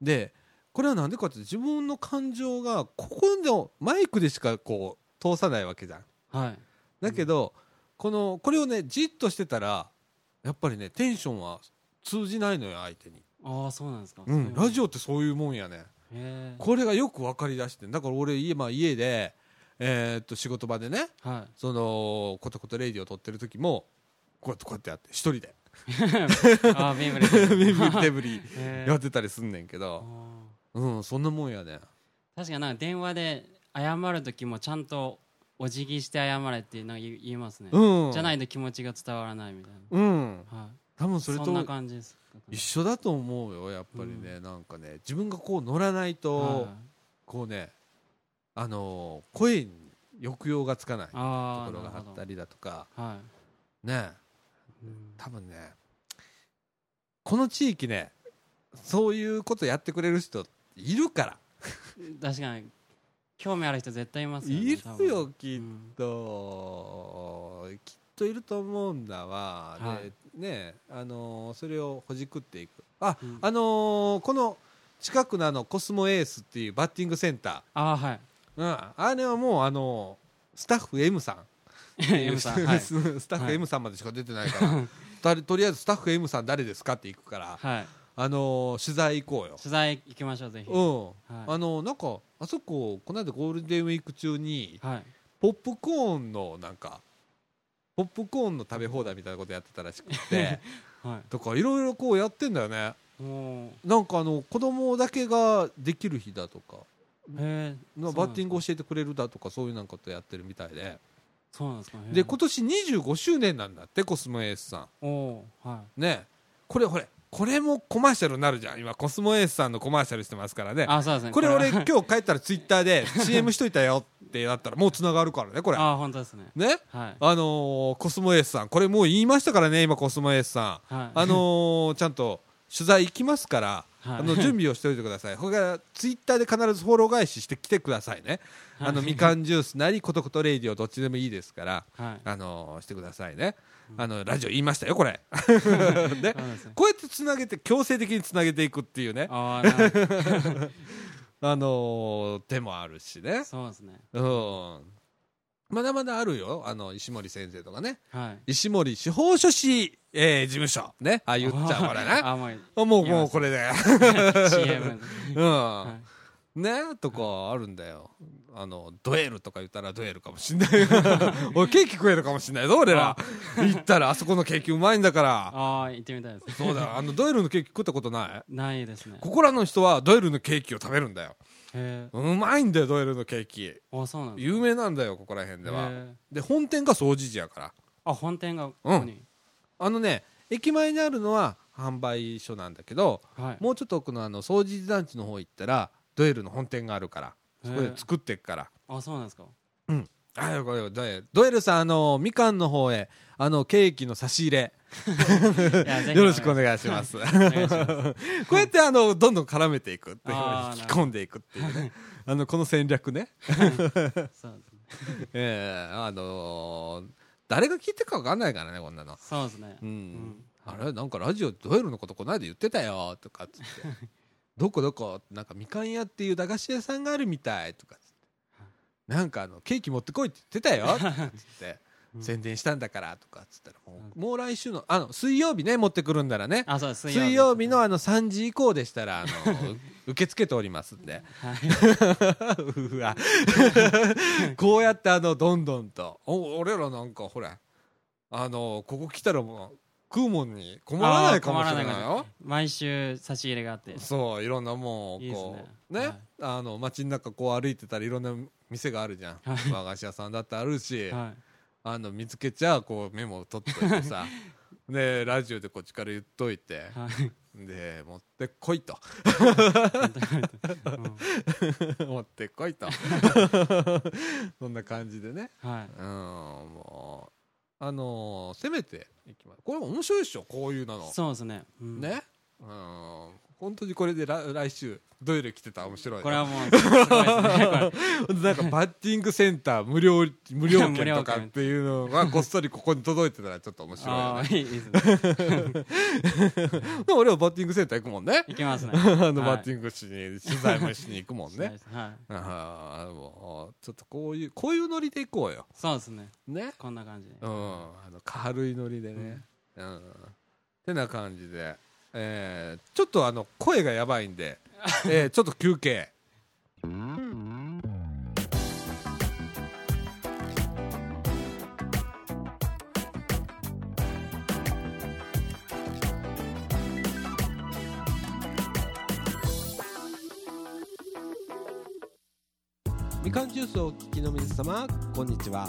でこれはなんでかって自分の感情がここのマイクでしかこう通さないわけじゃん。はい。だけど、このこれをねじっとしてたらやっぱりねテンションは通じないのよ相手に、ああそうなんですか。うん、ラジオオってそういうもんやね。これがよく分かりだしてん。だから俺家,、まあ、家で、えーっと仕事場でねはい。そのコトコトレイディを撮ってる時もこうやってこうやってやって一人で。ああビームレビビ手振りへえやってたりすんねんけど。あうんそんなもんやね。ー確かになんか電話で謝る時もちゃんとお辞儀して謝れってなんか言いますね。うん。じゃないと気持ちが伝わらないみたいうん。なはい。多分それそんなと感じです一緒だと思うよやっぱりね、なんかね自分がこう乗らないと、はいこうねあのー声に抑揚がつかないとあころがああったりだとか。はね。い、うん。多分ねこの地域ねそういうことやってくれる人いるから。確かに。興味ある人絶対いますよねいるよきっうん。と、きっといると思うんだわ、はい。でねあのーそれをほじくっていく。あ、うん。あのーこの近くのあのコスモエースっていうバッティングセンタああはい。ー、うん、あれはもうあのースタッフ M さん。M さんはい。スタッフはい M さんまでしか出てないから、とりとりあえずスタッフ M さん誰ですかって行くから、はいあのー取材行こうよ。取材行きましょうぜひ。うん、はい。あのなんかあそここの間ゴールデンウィーク中にはい。ポップコーンのなんかポップコーンの食べ放題みたいなことやってたらしくて はとかいろいろこうやってんだよね。なんかあの子供だけができる日だとかうへバッティング教えてくれるだとかそういうなんかことやってるみたいで。そうなんですか？で今年25周年なんだってコスモエースさおおーはんね。これこれこれもコマーシャルになるじゃん。今コスモエースさんのコマーシャルしてますからね。いあそうですね。これ俺は。今日帰ったらツイッターで CM しといたよってなったらもうつながるからねこれ。あ本当ですね。ね？はい。あのーコスモエースさん。これもう言いましたからね今コスモエースさん。はい。あのーちゃんと取材行きますから、はい。あの準備をしておいてください。これからツイッターで必ずフォロー返ししてきてくださいね。あのはいみかんジュースなりことことレイディオどっちでもいいですから、はい。あのーしてくださいね。あのラジオ言いましたよこれ。でこうやってつなげて強制的につなげていくっていうね、あ のー手もあるしね。そうですねうん。まだまだあるよ。あの石森先生とかね。はい石森司法書士、えー事務所ね。あ言っちゃうからね。あもうあもうこれで。CM うん。はねとかあるんだよ。あの、ドエルとか言ったらドエルかもしんない。俺ケーキ食えるかもしんないぞ、俺ら。行ったらあそこのケーキうまいんだから。ああ行ってみたいですそうだよ。あの、ドエルのケーキ食ったことない？ないですねここらの人はドエルのケーキを食べるんだよ。へえうまいんだよ、ドエルのケーキ。あそうなんです有名なんだよ、ここら辺では。で、本店が総除寺やから。あ本店がここにあのね、駅前にあるのは販売所なんだけど、はいもうちょっと奥のあの、総除寺団地の方行ったら、ドエルの本店があるから。そこで作ってっから。あそうなんですかあこれドエルドエルさん、あの、みかんの方へ、あの、ケーキの差し入れ、よろしくお願いします。こうやって、あの、どんどん絡めていくっていう、あー引き込んでいくっていうね。あの、この戦略ね。そうですね ええあのー誰が聞いてるか分かんないからね、こんなの。そうですねうん。んあれなんかラジオドエルのことこの間言ってたよ、とかっつって。どこどこ？なんかみかん屋っていう駄菓子屋さんがあるみたいとか。なんかあの、ケーキ持ってこいって言ってたよ、つって。うん宣伝したんだからとかっつったらもう,、もう来週のあの水曜日ね持ってくるんだらね。水曜日。のあの3時以降でしたらあのう 受け付けておりますんで。は うわ。こうやってあのどんどんと。お俺らなんかほらあのここ来たらもう食うもんに困らないかもしれないよ。い毎週差し入れがあって。そういろんなもういいですこね。うねはい。あの街の中こう歩いてたらいろんな店があるじゃん。はい。和菓子屋さんだってあるし、はい。あの見つけちゃこうメモを取っといてさ。でラジオでこっちから言っといて。はい。で持ってこいと。うん。持ってこいと。そんな感じでね。はい。うんもうあのー攻めていきますこれ面白いでしょこういうのの。そうですね。うん。ね。うん本当にこれで来来週ドイル来てたら面白いね。これはもうすごいですね なんかバッティングセンター無料無料券券とかっていうのがこっそりここに届いてたらちょっと面白いよああねいいですね。俺はバッティングセンター行くもんね。いきますね。あのはいバッティングしに取材もしに行くもんね。はい。ああもうちょっとこういうこういうノリで行こうよ。そうですね。ね？こんな感じで。うん。あの軽いノリでね。うん。てな感じでえーちょっとあの声がやばいんで えーちょっと休憩。みかんジュースをお聞きの皆様こんにちは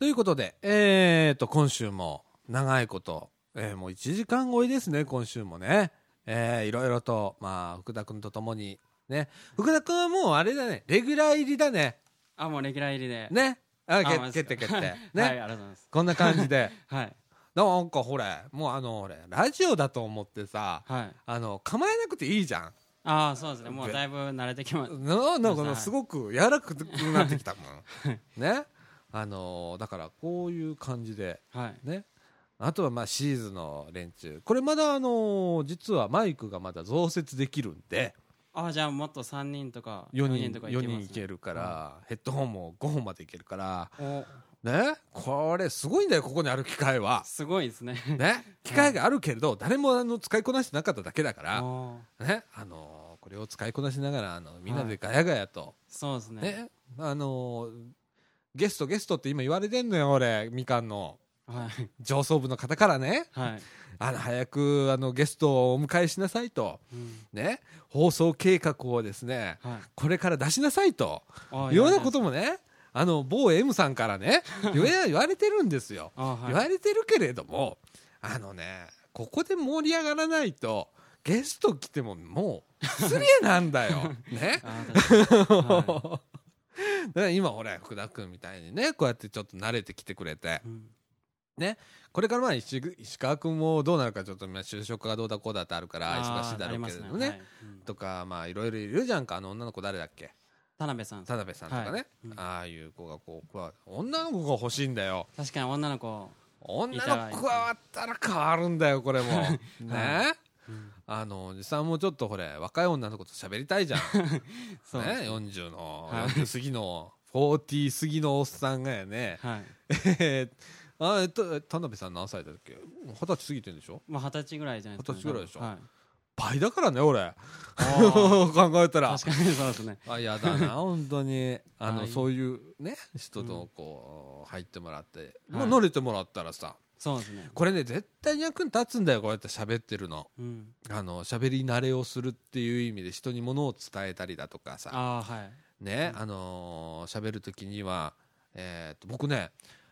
ということで、えー、と、今週も長いこと、えーもう1時間超えですね、今週もね。えー、いろいろと、まあ、福田君と共に、ね。福田君はもうあれだね、レギュラー入りだね。あもうレギュラー入りでね。あ、あけマジっすか決定決定。ね。はいありがとうございますこんな感じで。はいなんかほれ、もうあの、俺、ラジオだと思ってさ、はいあの、構えなくていいじゃん。ああそうですねもうだいぶ慣れてきまななんかはいすごく柔らかくなってきたもん。ね。あのだからこういう感じで、はい。ね。あとはまあシーズの連中。これまだあの実はマイクがまだ増設できるんで、ああじゃあもっと3人とか4人、とか4けます人いけるから、ヘッドホンも5本までいけるから、お。ね。これすごいんだよ、ここにある機械は。すごいですね。ね。機械があるけれど、誰もあの使いこなしてなかっただけだから、お。ね。あのこれを使いこなしながら、あのみんなでガヤガヤと、そうですね。ね、あのーゲストゲストって今言われてんのよ俺みかんの。はい。上層部の方からね。はい。あの早くあのゲストをお迎えしなさいと。うん。ね。放送計画をですねはい。これから出しなさいと。いうようなこともねあの某 M さんからね言われてるんですよ、はい。言われてるけれどもあのねここで盛り上がらないとゲスト来てももう失礼なんだよ。ね。はだから今ほら福田君みたいにねこうやってちょっと慣れてきてくれて。いうん。これからまあ石石川君もどうなるかちょっとまあ就職がどうだこうだってあるから忙しいだろうけれどもね。とかまあいろいろいるじゃんかあの女の子誰だっけ？田辺さん。田辺さんとかね、ああいう子がこう女の子が欲しいんだよ。確かに女の子。女の子加わったら変わるんだよこれも。ね、うん。あのおじさんもちょっとほれ若い女の子と喋りたいじゃん。そうね。40のはい。40過ぎの40過ぎのおっさんがやね。はい。えーあえっと田辺さん何歳だっけ？二十歳過ぎてんでしょ？まあ二十歳ぐらいじゃないですか二十歳ぐらいでしょ。はい倍だからね俺。考えたら。確かにそうですね。あやだな 本当に。あの、はい。そういうね人とこう入ってもらって、もうはい乗れてもらったらさ。そうですね。これね絶対に役に立つんだよこうやって喋ってるの。うん。あの喋り慣れをするっていう意味で人にものを伝えたりだとかさ。ああはい。ねあのー喋る時にはえーっと僕ね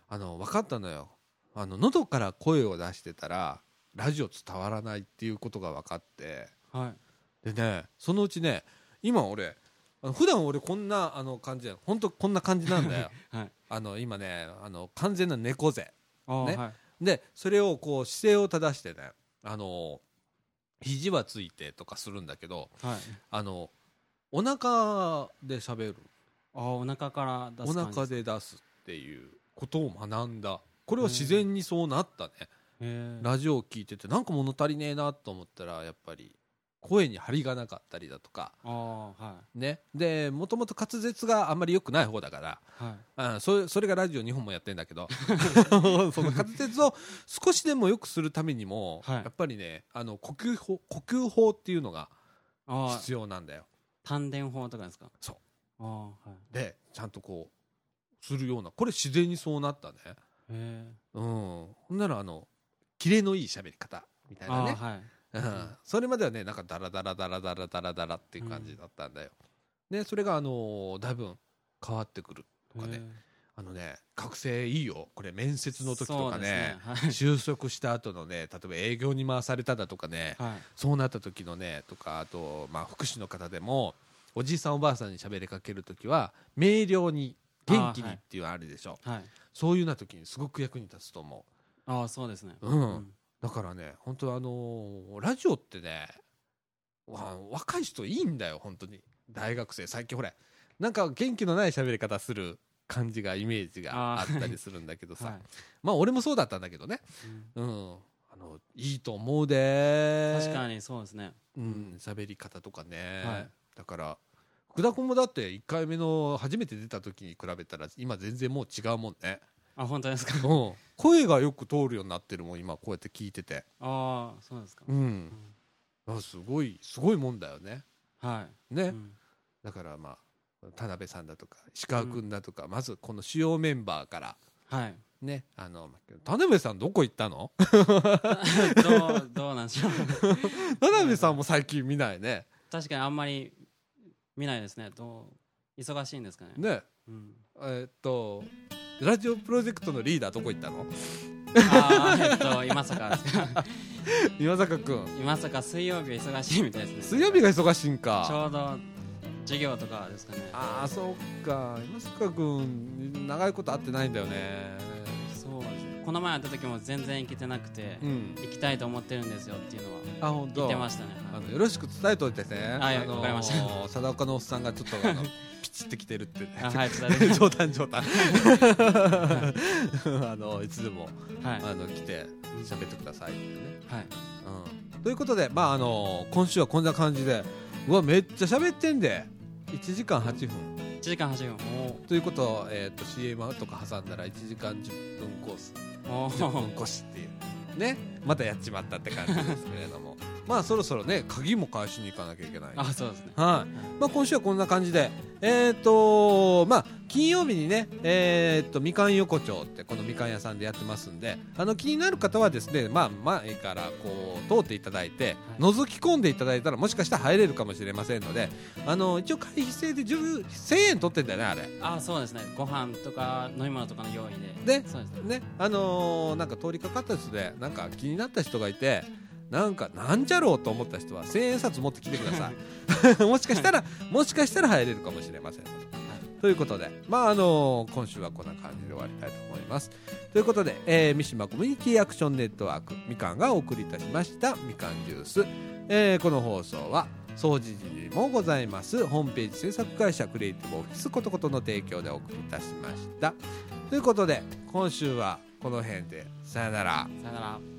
あの分かったのよ。あの喉から声を出してたらラジオ伝わらないっていうことが分かって。はい。でねそのうちね今俺普段俺こんなあの感じや本当こんな感じなんだよ。はい。あの今ねあの完全な猫背。ね。はい。でそれをこう姿勢を正してねあの肘はついてとかするんだけどはい。あのお腹で喋る。ああお腹から出おす感じ。腹で出すっていうことを学んだ。これは自然にそうなったねラジオを聞いててなんか物足りねえなと思ったらやっぱり声に張りがなかったりだとか。はね。でもともと滑舌があんまり良くない方だから。いはい。あそそれがラジオ2本もやってんだけど。その滑舌を少しでも良くするためにも、はい。やっぱりねあの呼吸法呼吸法っていうのが必要なんだよ。丹田法とかですか？そう。ああはい。でちゃんとこうするようなこれ自然にそうなったね。うん。ほんならあのキレのいい喋り方みたいなね。はい。うん。それまではねなんかダラダラダラダラダラダラっていう感じだったんだよ、でそれがあのーだいぶ変わってくるとかね。あのね学生いいよ。これ面接の時とかね。はい。就職した後のね例えば営業に回されただとかね。はい。そうなった時のねとかあと、まあ、福祉の方でもおじいさんおばあさんに喋りかける時は明瞭に元気にっていうのあるでしょ、はい。そういうような時にすごく役に立つと思ああそうですね。う、うん。だからね本当あのーラジオってねわ若い人いいんだよ本当に。大学生最近ほれなんか元気のない喋り方する感じがイメージがあったりするんだけどさ、はい。まあ俺もそうだったんだけどね。うん。うん。あのいいと思うで確かにそうですね。うん。喋り方とかね、はい。だから福田君もだって1回目の初めて出た時に比べたら今全然もう違うもんね、あ本当ですか？うん、声がよく通るようになってるもん今こうやって聞いてて。ああそうですか。うん。あすごいすごいもんだよね。はい。ね、うん。だからまあ田辺さんだとか石川君だとか、まずこの主要メンバーからはい。ねあの田辺さんどこ行ったの？どうどうなんでしょう。田辺さんも最近見ないね。確かにあんまり見ないですね。どう忙しいんですかね。ね。うんえーっとラジオプロジェクトのリーダーどこ行ったの？ああえっと今坂ですか。岩坂君。今坂水曜日は忙しいみたいですね。水曜日が忙しいんちかょうど授業とかですかね。ああそうか。岩坂君長いこと会ってないんだよね。そうですね。この前会った時も全然行けてなくて、うん。行きたいと思ってるんですよっていうのはあ本当。言ってましたね。あのよろしく伝えといてね。はいあのわかりました。貞岡のおっさんがちょっとあの ピチってきてるって。ねあはい 冗談冗談。あのいつでもはい。あの来て喋ってくださいってね、はい。うん、ということでまああの今週はこんな感じでうわめっちゃ喋ってんで。1時間8分1時間8分ということを、えー、と CM とか挟んだら1時間10分コース。おお10分ー越しっていう。ね。またやっちまったって感じですけれども まあそろそろね鍵も返しに行かなきゃいけないあそうですね。はい、まあ、今週はこんな感じで、えっ、とまあ、金曜日にね、えっ、と、みかん横丁って、このみかん屋さんでやってますんで、あの、気になる方はですね、まあ、前からこう、通っていただいて、覗き込んでいただいたら、もしかしたら入れるかもしれませんので、あの、一応会費制で10 1000円取ってんだよね、あれ。あそうですね。ご飯とか飲み物とかの用意で。でそうですね。ね、あのーなんか通りかかった人で、なんか気になった人がいて、なんか、なんじゃろうと思った人は、千円札持ってきてください。もしかしたら、もしかしたら入れるかもしれません。ということで、まあ、あのー今週はこんな感じで終わりたいと思います。ということで、えー三島コミュニティアクションネットワーク、みかんがお送りいたしました、みかんジュース。えーこの放送は、掃除時にもございます、ホームページ制作会社クリエイティブオフィスことことの提供でお送りいたしました。ということで、今週はこの辺で、さよなら。さよなら